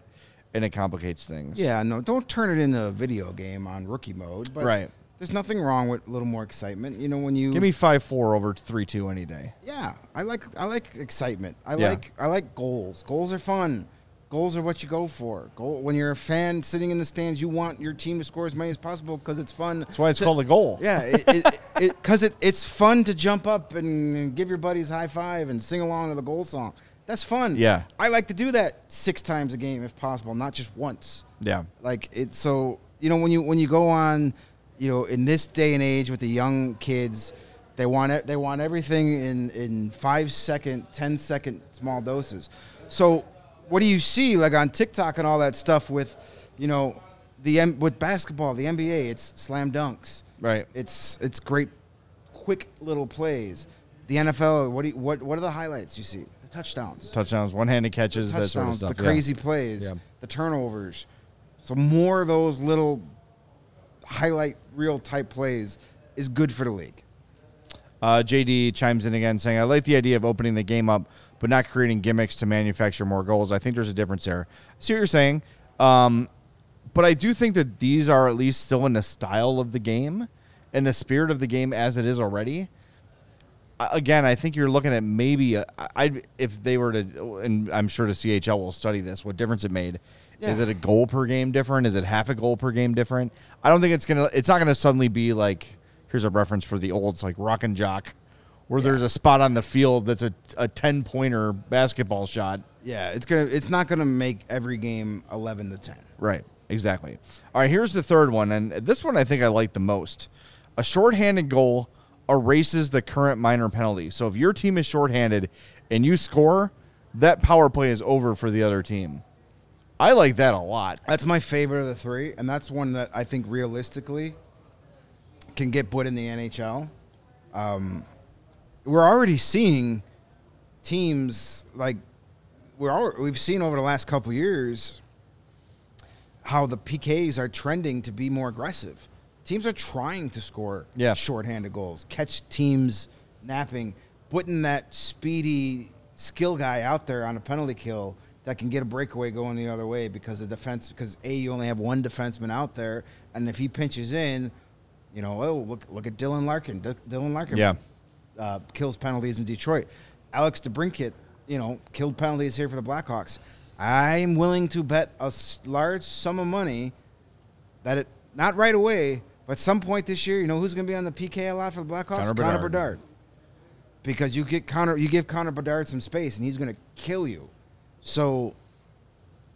and it complicates things. Yeah, no, don't turn it into a video game on rookie mode. But Right. There's nothing wrong with a little more excitement. You know, when you Give me five four over three two any day. Yeah, I like I like excitement. I Yeah. like I like goals. Goals are fun. Goals are what you go for. Goal when you're a fan sitting in the stands, you want your team to score as many as possible because it's fun. That's why it's to- called a goal. Yeah, it because it, because it, it's fun to jump up and give your buddies high five and sing along to the goal song. That's fun. Yeah. I like to do that six times a game if possible, not just once. Yeah. Like it's so you know when you when you go on, you know, in this day and age with the young kids, they want it, they want everything in in five second, ten second small doses. So what do you see like on TikTok and all that stuff with, you know, the M- with basketball, the NBA, it's slam dunks. Right. It's it's great, quick little plays. The NFL, what do you, what what are the highlights you see? The touchdowns Touchdowns, one handed catches, that sort of touchdowns, stuff. the yeah. crazy plays, Yeah. the turnovers. So more of those little highlight reel type plays is good for the league. Uh, JD chimes in again saying, I like the idea of opening the game up, but not creating gimmicks to manufacture more goals. I think there's a difference there. I see what you're saying. Um, but I do think that these are at least still in the style of the game and the spirit of the game as it is already. Again, I think you're looking at maybe a, I if they were to, and I'm sure the CHL will study this. What difference it made? Is it a goal per game different? Is it half a goal per game different? I don't think it's gonna. It's not gonna suddenly be like here's a reference for the olds like Rock and Jock, where there's a spot on the field that's a a ten pointer basketball shot. Yeah, it's gonna it's not gonna make every game eleven to ten. Right. Exactly. All right. Here's the third one, and this one I think I like the most. A shorthanded goal erases the current minor penalty. So if your team is shorthanded and you score, that power play is over for the other team. I like that a lot. That's my favorite of the three, and that's one that I think realistically can get put in the NHL. Um, we're already seeing teams like we're al- we've seen over the last couple years how the PKs are trending to be more aggressive. Teams are trying to score Yeah. shorthanded goals, catch teams napping, putting that speedy skill guy out there on a penalty kill that can get a breakaway going the other way because the defense because a you only have one defenseman out there and if he pinches in, you know, oh look look at Dylan Larkin. D- Dylan Larkin Yeah. Uh, kills penalties in Detroit. Alex DeBrincat, you know, killed penalties here for the Blackhawks. I'm willing to bet a large sum of money that it not right away, but some point this year, you know who's going to be on the PK a lot for the Blackhawks? Connor Connor Bedard. Bedard. Because you get Connor, you give Connor Bedard some space, and he's going to kill you. So,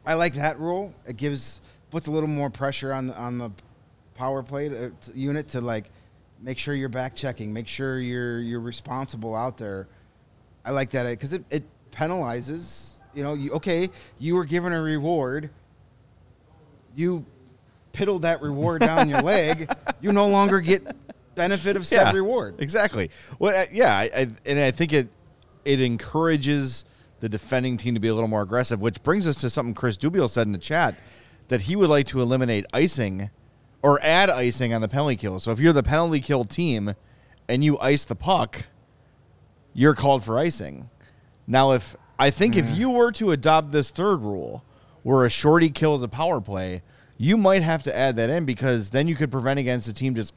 I like that rule. It gives puts a little more pressure on the, on the power play to, to- unit to like make sure you're back checking, make sure you're you're responsible out there. I like that because it, it penalizes. You know, you, okay, you were given a reward. You piddled that reward down your leg. You no longer get benefit of said reward. Exactly. Well, uh, yeah, I, I, and I think it it encourages the defending team to be a little more aggressive, which brings us to something Chris Dubiel said in the chat that he would like to eliminate icing or add icing on the penalty kill. So if you're the penalty kill team and you ice the puck, you're called for icing. Now, if I think if hmm. you were to adopt this third rule, where a shorty kills a power play, you might have to add that in because then you could prevent against the team just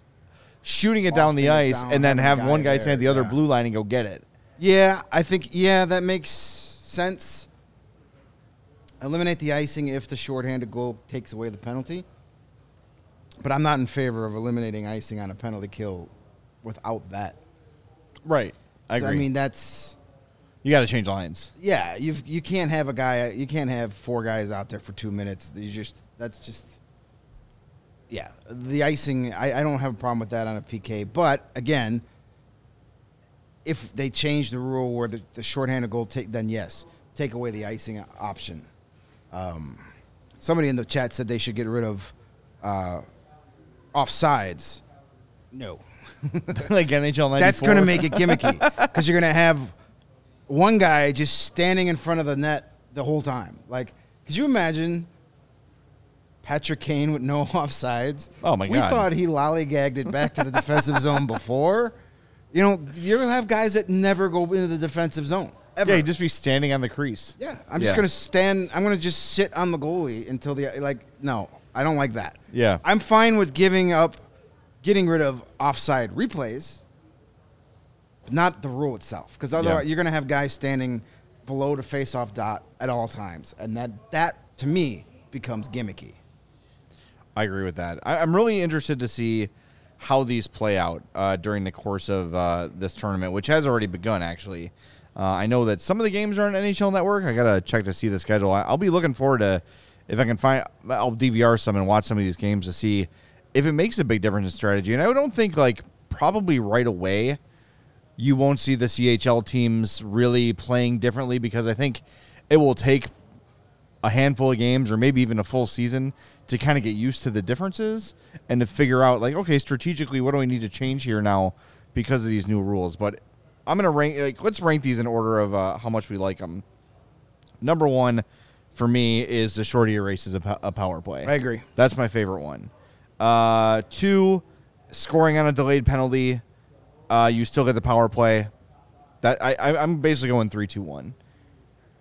shooting it down the ice down, and then have a one guy guy stand at the other yeah. blue line and go get it. Yeah, I think yeah that makes sense. Eliminate the icing if the shorthanded goal takes away the penalty. But I'm not in favor of eliminating icing on a penalty kill without that. Right. I agree. I mean that's you got to change lines. yeah you you can't have a guy you can't have four guys out there for two minutes. You just that's just yeah the icing. I, I don't have a problem with that on a PK. But again, if they change the rule where the, the shorthanded goal take, then yes, take away the icing option. Um, somebody in the chat said they should get rid of uh, offsides. No, like NHL 94. that's going to make it gimmicky because you're going to have one guy just standing in front of the net the whole time. Like, could you imagine Patrick Kane with no offsides? Oh, my we God. We thought he lollygagged it back to the defensive zone before. You know, you're going to have guys that never go into the defensive zone. Ever. Yeah, he'd just be standing on the crease. Yeah, I'm just Yeah. gonna stand. I'm gonna just sit on the goalie until the like. No, I don't like that. Yeah. I'm fine with giving up, getting rid of offside replays, but not the rule itself. Because otherwise, Yeah. you're gonna have guys standing below the face-off dot at all times, and that that to me becomes gimmicky. I agree with that. I, I'm really interested to see how these play out uh, during the course of uh, this tournament, which has already begun. Actually, uh, I know that some of the games are on NHL Network. I gotta check to see the schedule. I, I'll be looking forward to if I can find. I'll DVR some and watch some of these games to see if it makes a big difference in strategy. And I don't think like probably right away you won't see the CHL teams really playing differently because I think it will take a handful of games or maybe even a full season to kind of get used to the differences and to figure out like okay strategically what do we need to change here now because of these new rules but i'm gonna rank like let's rank these in order of uh, how much we like them number one for me is the shorty erases a, po- a power play I agree. that's my favorite one uh, two scoring on a delayed penalty uh, you still get the power play that I, I i'm basically going three two one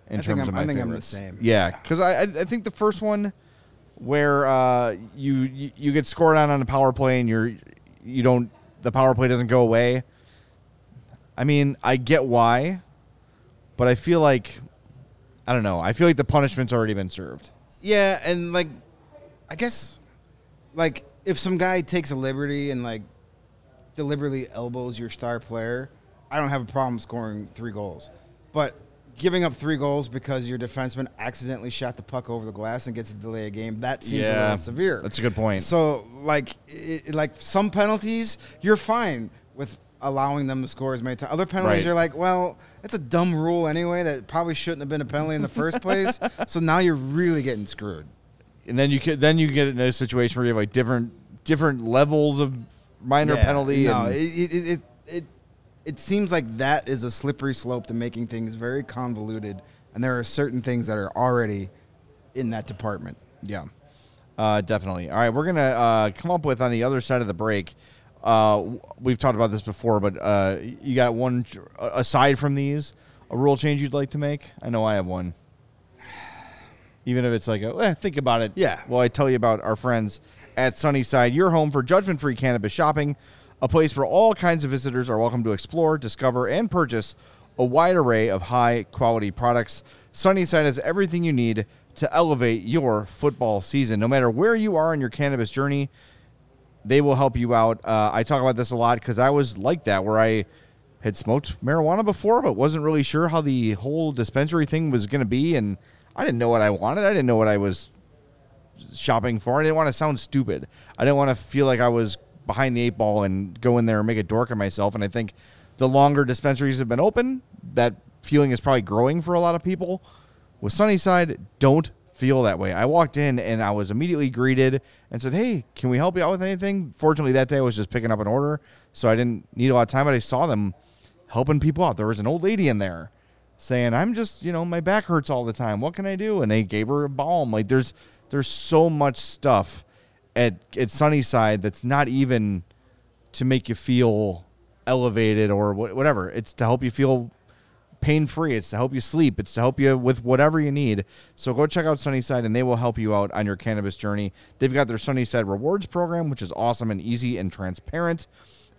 in I terms of my I think I'm the favorites. same. Yeah, because I, I I think the first one where uh, you, you you get scored on on a power play and you're you don't the power play doesn't go away. I mean, I get why, but I feel like I don't know. I feel like the punishment's already been served. Yeah, and like, I guess, like, if some guy takes a liberty and like deliberately elbows your star player, I don't have a problem scoring three goals. But giving up three goals because your defenseman accidentally shot the puck over the glass and gets to delay a game, that seems a little severe. that's a good point. So, like, it, like some penalties, you're fine with allowing them to score as many times. Other penalties, Right. you're like, well, it's a dumb rule anyway that probably shouldn't have been a penalty in the first place. So now you're really getting screwed. And then you could then you get in a situation where you have like different different levels of minor Yeah, penalty. No, and, it, it, it, it, it seems like that is a slippery slope to making things very convoluted, and there are certain things that are already in that department. Yeah, uh, definitely. All right, we're gonna uh, come up with on the other side of the break. Uh, we've talked about this before, but uh, you got one uh, aside from these a rule change you'd like to make? I know I have one. Even if it's like, a, eh, think about it. Yeah. Well, I tell you about our friends at Sunnyside, your home for judgment-free cannabis shopping, a place where all kinds of visitors are welcome to explore, discover, and purchase a wide array of high-quality products. Sunnyside has everything you need to elevate your football season. No matter where you are in your cannabis journey, they will help you out. Uh, I talk about this a lot because I was like that, where I had smoked marijuana before, but wasn't really sure how the whole dispensary thing was going to be, and I didn't know what I wanted. I didn't know what I was shopping for. I didn't want to sound stupid. I didn't want to feel like I was behind the eight ball and go in there and make a dork of myself. And I think the longer dispensaries have been open, that feeling is probably growing for a lot of people. With Sunnyside, don't feel that way. I walked in and I was immediately greeted and said, Hey, can we help you out with anything? Fortunately, that day I was just picking up an order, so I didn't need a lot of time, but I saw them helping people out. There was an old lady in there saying, I'm just, you know, my back hurts all the time. What can I do? And they gave her a balm. Like there's there's so much stuff at at Sunnyside that's not even to make you feel elevated or whatever. It's to help you feel pain free. It's to help you sleep. It's to help you with whatever you need. So go check out Sunnyside and they will help you out on your cannabis journey. They've got their Sunnyside Rewards program, which is awesome and easy and transparent.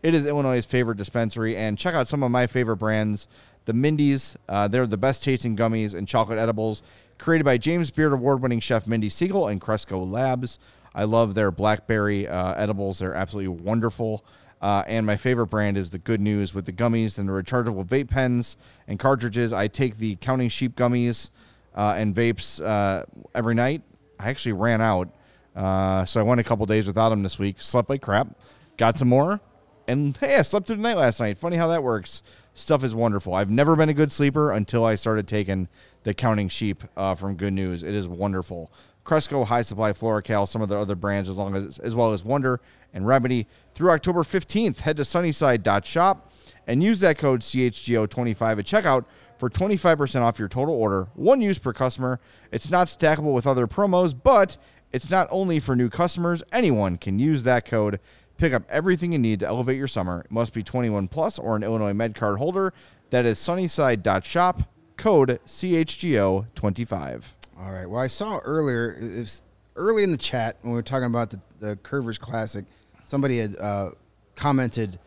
It is Illinois' favorite dispensary. And check out some of my favorite brands the Mindy's. Uh, they're the best tasting gummies and chocolate edibles created by James Beard award winning chef Mindy Siegel and Cresco Labs. I love their blackberry uh, edibles. They're absolutely wonderful. Uh, and my favorite brand is the Good News with the gummies and the rechargeable vape pens and cartridges. I take the Counting Sheep gummies uh, and vapes uh, every night. I actually ran out, uh, so I went a couple days without them this week. Slept like crap. Got some more, and hey, I slept through the night last night. Funny how that works. Stuff is wonderful. I've never been a good sleeper until I started taking the Counting Sheep uh, from Good News. It is wonderful. Cresco, High Supply, Floracal, some of the other brands, as long as as well as Wonder and Remedi. Through October 15th, head to Sunnyside.shop and use that code CHGO25 at checkout for 25% off your total order. One use per customer. It's not stackable with other promos, but it's not only for new customers. Anyone can use that code. Pick up everything you need to elevate your summer. It must be 21 plus or an Illinois Med card holder. That is Sunnyside.shop. Code CHGO25. All right. Well, I saw earlier, it was early in the chat when we were talking about the, the Kurvers Classic, somebody had uh, commented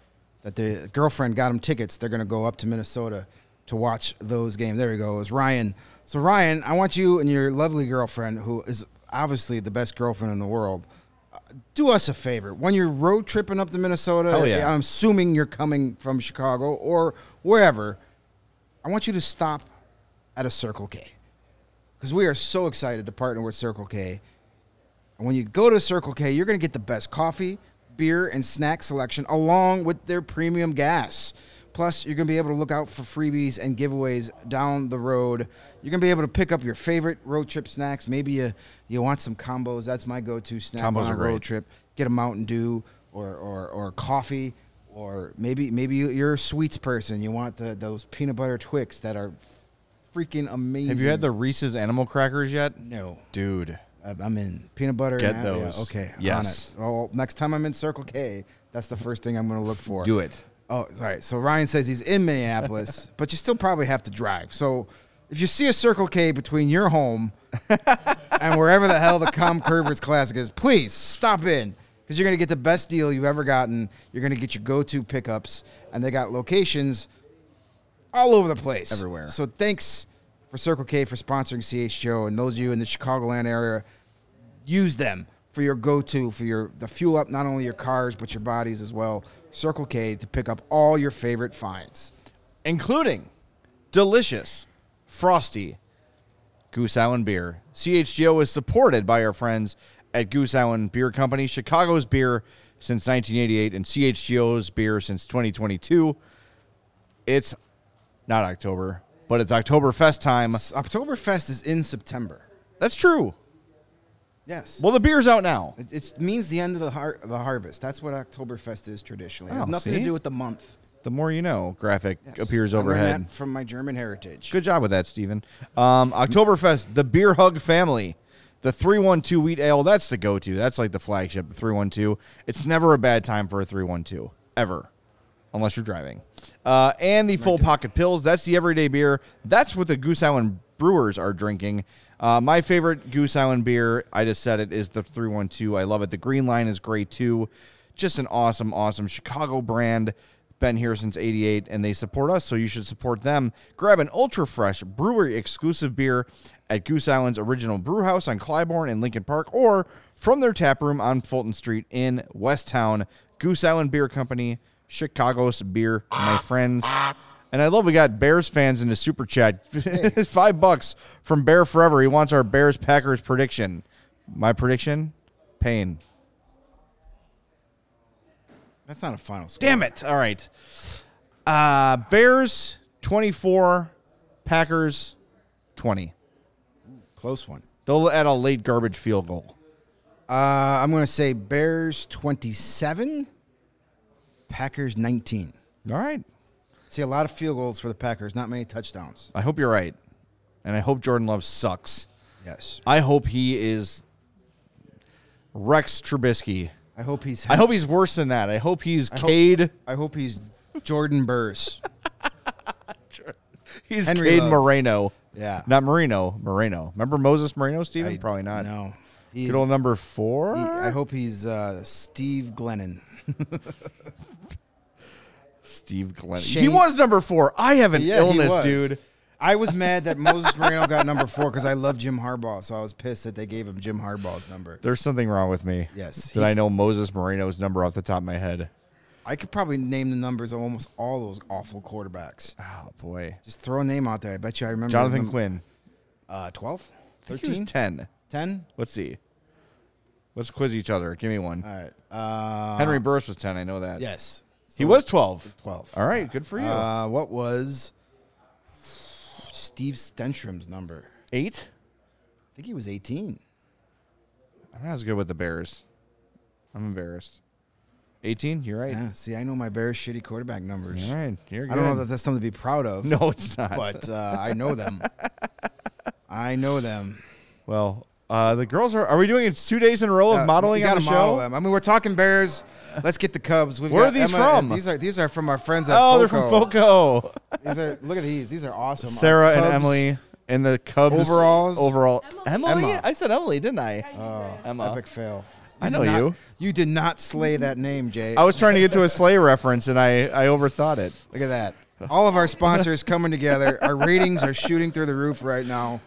that the girlfriend got him tickets. They're going to go up to Minnesota to watch those games. There we go. It was Ryan. So, Ryan, I want you and your lovely girlfriend, who is obviously the best girlfriend in the world, uh, do us a favor. When you're road tripping up to Minnesota, yeah. I'm assuming you're coming from Chicago or wherever, I want you to stop at a Circle K because we are so excited to partner with Circle K. And when you go to Circle K, you're going to get the best coffee, beer, and snack selection along with their premium gas. Plus, you're going to be able to look out for freebies and giveaways down the road. You're going to be able to pick up your favorite road trip snacks. Maybe you, you want some combos. That's my go to snack Combos on a road trip. Get a Mountain Dew or, or, or coffee. Or maybe maybe you- you're a sweets person. You want the, those peanut butter Twix that are freaking amazing. Have you had the Reese's Animal Crackers yet? No. Dude. I'm in peanut butter. Get and, yeah, those. okay. Yes. On it. Well, next time I'm in Circle K, that's the first thing I'm going to look for. Do it. Oh, all right. So Ryan says he's in Minneapolis, but you still probably have to drive. So if you see a Circle K between your home and wherever the hell the Com Kurvers Classic is, please stop in because you're going to get the best deal you've ever gotten. You're going to get your go-to pickups, and they got locations all over the place, Everywhere. So thanks for Circle K for sponsoring CHGO, and those of you in the Chicagoland area, use them for your go-to for your the fuel up not only your cars but your bodies as well. Circle K to pick up all your favorite finds. including delicious, frosty Goose Island beer. CHGO is supported by our friends at Goose Island Beer Company, Chicago's beer since 1988, and CHGO's beer since 2022. It's not October, but it's Oktoberfest time. Oktoberfest is in September. That's true. Yes. Well, the beer's out now. It, it means the end of the har- the harvest. That's what Oktoberfest is traditionally. It has Oh, nothing see? to do with the month. The more you know graphic Yes. appears I learned overhead. that from my German heritage. Good job with that, Steven. Um, Oktoberfest, the Beer Hug family. The 312 wheat ale, that's the go to. That's like the flagship, the 312. It's never a bad time for a 312, ever, unless you're driving. Uh, and the full pocket pills, that's the everyday beer. That's what the Goose Island brewers are drinking. Uh, my favorite Goose Island beer, I just said it, is the 312. I love it. The green line is great too. Just an awesome, awesome Chicago brand been here since 88 and they support us so you should support them grab an ultra fresh brewery exclusive beer at goose island's original brew house on clybourn and lincoln park or from their tap room on fulton street in westtown goose island beer company chicago's beer my friends and I love we got Bears fans in the super chat. Five bucks from Bear Forever. He wants our Bears Packers prediction. My prediction? Pain. That's not a final score. Damn it. All right. Uh, Bears 24, Packers 20. Close one. They'll add a late garbage field goal. Uh, I'm going to say Bears 27, Packers 19. All right. See a lot of field goals for the Packers, not many touchdowns. I hope you're right. And I hope Jordan Love sucks. Yes. I hope he is Rex Trubisky. I hope he's. I hope he's worse than that. I hope he's I hope- Cade. I hope he's Jordan Burse. He's Henry Cade Love. Moreno. Yeah. Not Marino. Moreno. Remember Moses Moreno, Steven? I- Probably not. No. He's, Good old number four. he- I hope he's uh, Steve Glennon. Steve Glenn. He was number four. I have an Yeah, he illness, was. dude. I was mad that Moses Moreno got number four because I love Jim Harbaugh, so I was pissed that they gave him Jim Harbaugh's number. There's something wrong with me. Yes, That he- I know Moses Moreno's number off the top of my head. I could probably name the numbers of almost all those awful quarterbacks. Oh boy. Just throw a name out there. I bet you I remember. Jonathan them. Quinn. Uh, 12? I think he was 13? ten. 10? Let's see. Let's quiz each other. Give me one. All right. Uh, Henry Burris was ten. I know that. Yes. He was twelve. 12. All right. Good for you. Uh, what was Steve Stenstrom's number? Eight. I think he was 18. I'm not as good with the Bears. I'm embarrassed. 18. You're right. Yeah. See, I know my Bears' shitty quarterback numbers. All right. You're good. I don't know that that's something to be proud of. No, it's not. but uh, I know them. I know them. well, uh, the girls are. Are we doing it two days in a row of Uh, modeling you on the gotta model show? them. I mean, we're talking Bears. Let's get the Cubs. We've Where got are these Emma- from? These are these are from our friends at Oh, Foco. they're from Foco. These are look at these. These are awesome. Our Sarah and Cubs- Emily in the Cubs Overalls. Overall, Emily. Emma. I said Emily, didn't I? Oh, Emma. Epic fail. I did know not- you. You did not slay that name, Jay. I was trying to get to a sleigh reference and I I overthought it. Look at that. All of our sponsors coming together. Our ratings are shooting through the roof right now.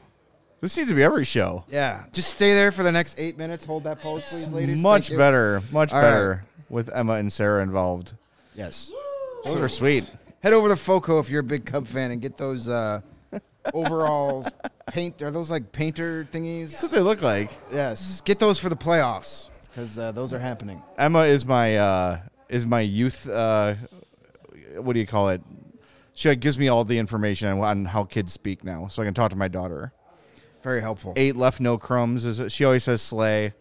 This seems to be every show. Yeah. Just stay there for the next eight minutes. Hold that pose, please, ladies. Much Thank you. better, much All better with Emma and Sarah involved. Yes. Those are sweet. Head over to Foco if you're a big Cub fan and get those uh, overalls. Paint are those like painter thingies? That's what they look like. Yes, get those for the playoffs because uh, those are happening. Emma is my uh, is my youth. Uh, what do you call it? She like, gives me all the information on, on how kids speak now, so I can talk to my daughter. Very helpful. Eight left, no crumbs. Is she always says slay?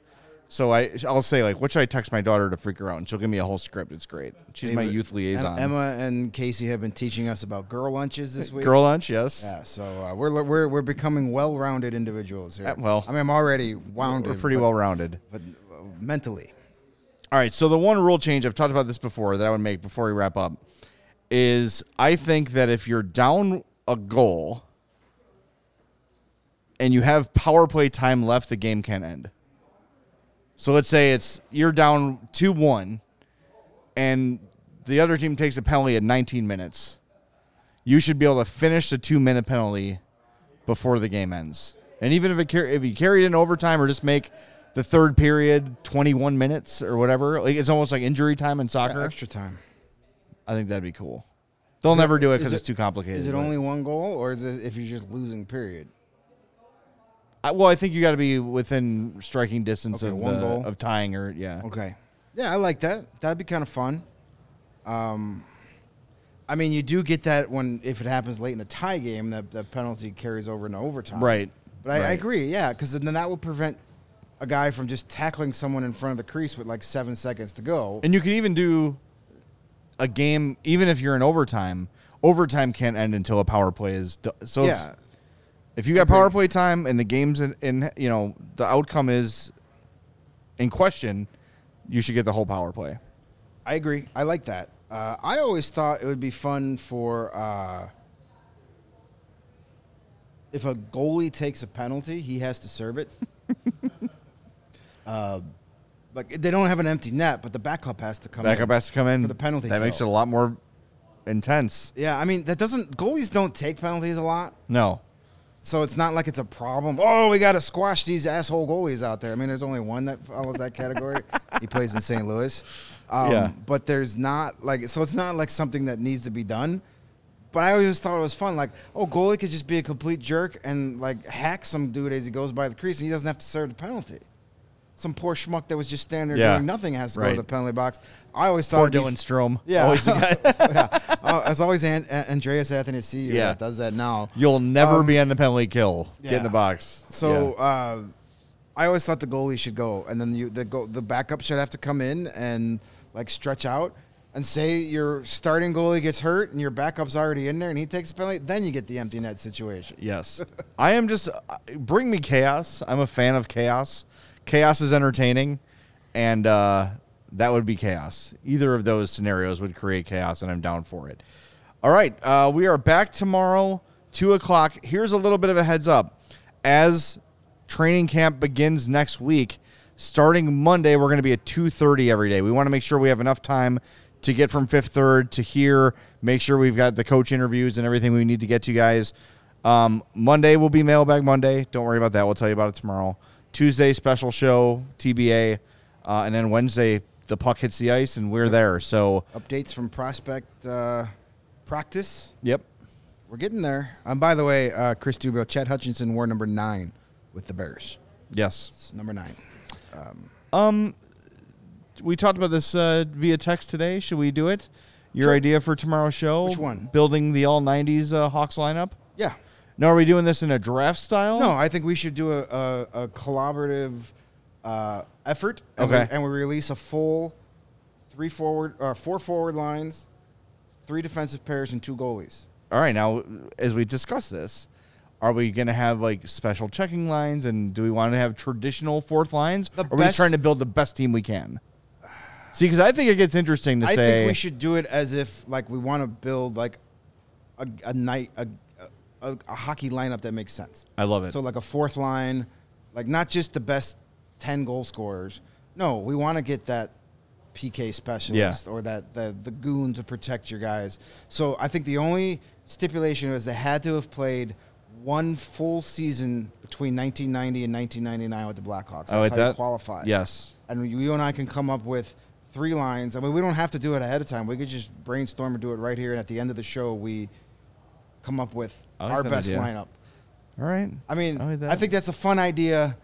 So I I'll say like, what should I text my daughter to freak her out? And she'll give me a whole script. It's great. She's my youth liaison. Em- Emma and Casey have been teaching us about girl lunches this week. Girl lunch, yes. Yeah, so uh, we're we're we're becoming well-rounded individuals here. Uh, well, I mean, I'm already wounded. We're pretty but, well rounded. but uh, mentally. All right, so the one rule change I've talked about this before that I would make before we wrap up is I think that if you're down a goal and you have power play time left, the game can end. So let's say it's you're down 2-1 and the other team takes a penalty at 19 minutes. You should be able to finish the 2-minute penalty before the game ends. And even if it car- if you carry it in overtime or just make the third period 21 minutes or whatever, like it's almost like injury time in soccer. Extra time. I think that'd be cool. They'll Is it- never do it because it- it's too complicated. Is it but- only one goal, or is it if you're just losing? Period. I, well, I think you got to be within striking distance Okay, of one the- goal. of tying or yeah. Okay. Yeah, I like that. That'd be kind of fun. Um, I mean, you do get that when if it happens late in a tie game, that the penalty carries over into overtime. Right. But I, I Right. agree. Yeah, because then that would prevent a guy from just tackling someone in front of the crease with like seven seconds to go. And you can even do a game even if you're in overtime. Overtime can't end until a power play is do- so. if- yeah. If you got power play time and the game's in, in you know the outcome is in question, you should get the whole power play. I agree. I like that. Uh, I always thought it would be fun for uh, if a goalie takes a penalty, he has to serve it. uh, like they don't have an empty net, but the backup has to come. Backup in. has to come in for the penalty That makes it a lot more intense. Yeah, I mean that doesn't. Goalies don't take penalties a lot, No, so it's not like it's a problem. Oh, we got to squash these asshole goalies out there. I mean, there's only one that follows that category. he plays in St. Louis. Um, Yeah. But there's not like so it's not like something that needs to be done. But I always thought it was fun. Like, oh, goalie could just be a complete jerk and like hack some dude as he goes by the crease, and he doesn't have to serve the penalty. Some poor schmuck that was just standing there Yeah. doing nothing has to go to the penalty box. I always thought poor Dylan Strome. Yeah. Always yeah. Oh, as always, An- An- Andreas Athanasiou Yeah. that does that now. You'll never Um, be on the penalty kill. Get in the box. So Yeah. uh, I always thought the goalie should go, and then you, the go, the backup should have to come in and like stretch out. And say your starting goalie gets hurt and your backup's already in there, and he takes a penalty. Then you get the empty net situation. Yes. I am just uh, bring me chaos. I'm a fan of chaos. Chaos is entertaining, and uh, that would be chaos. Either of those scenarios would create chaos, and I'm down for it. All right, uh, we are back tomorrow, two o'clock. Here's a little bit of a heads up. As training camp begins next week, starting Monday, we're going to be at two thirty every day. We want to make sure we have enough time to get from fifth third to here. Make sure we've got the coach interviews and everything we need to get to you guys. Um, Monday will be mailbag Monday. Don't worry about that. We'll tell you about it tomorrow. Tuesday special show TBA, uh, and then Wednesday the puck hits the ice and we're there. So Updates from prospect uh, practice. yep, We're getting there. Um, by the way, uh, Chris Dubio, Chad Hutchinson wore number nine with the Bears. yes. It's number nine. Um, We talked about this uh, via text today. Should we do it? Your idea for tomorrow's show? Which one? Building the all '90s uh, Hawks lineup. Yeah. No, are we doing this in a draft style? No, I think we should do a, a, a collaborative uh, effort. And Okay. We, and we release a full three forward, or four forward lines, three defensive pairs, and two goalies. All right. Now, as we discuss this, are we going to have like special checking lines, and do we want to have traditional fourth lines? The or are we just best- trying to build the best team we can? See, because I think it gets interesting to I say. think we should do it as if like we want to build like a, a night a, a, a hockey lineup that makes sense. I love it. So like a fourth line, like not just the best ten goal scorers. No, we want to get that PK specialist or that the the goon to protect your guys. So I think the only stipulation was they had to have played one full season between 1990 and 1999 with the Blackhawks. Oh, That's I like how you that. qualify Yes. and you and I can come up with three lines. I mean, we don't have to do it ahead of time. We could just brainstorm and do it right here. And at the end of the show, we come up with like our best idea. lineup. All right. I mean, I I, like that. think that's a fun idea.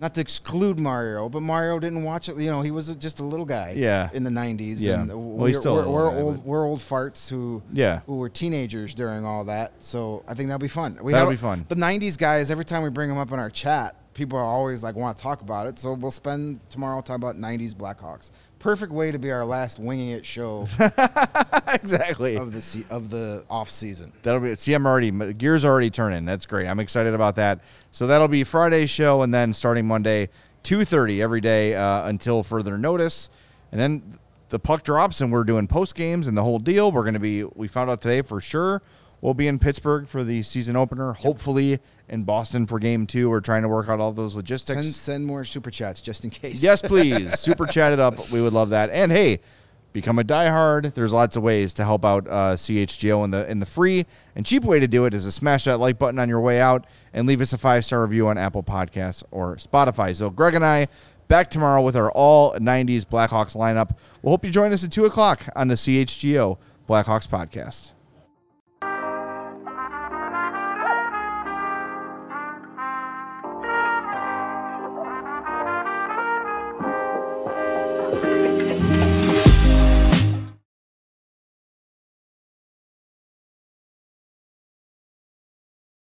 Not to exclude Mario, but Mario didn't watch it. You know, he was just a little guy. Yeah. In the '90s. Yeah. And Well, we're, he's still we're, we're guy, old. but- We're old farts who. Yeah. Who were teenagers during all that. So I think that'll be fun. We That'll have- be fun. The '90s guys. Every time we bring them up in our chat, people are always like want to talk about it. So we'll spend tomorrow talking about '90s Blackhawks. Perfect way to be our last winging it show exactly. of the se- of the off season. That'll be. See, I'm already gears already turning. That's great. I'm excited about that. So that'll be Friday's show, and then starting Monday, two thirty every day uh, until further notice, and then the puck drops, and we're doing post games and the whole deal. We're going to be. We found out today for sure. We'll be in Pittsburgh for the season opener. Hopefully in Boston for game two. We're trying to work out all those logistics. Send send more super chats just in case. Yes, please. Super chat it up. We would love that. And hey, become a diehard. There's lots of ways to help out uh, CHGO in the in the free and cheap way to do it is to smash that like button on your way out and leave us a five star review on Apple Podcasts or Spotify. So Greg and I back tomorrow with our all '90s Blackhawks lineup. We'll hope you join us at two o'clock on the CHGO Blackhawks podcast.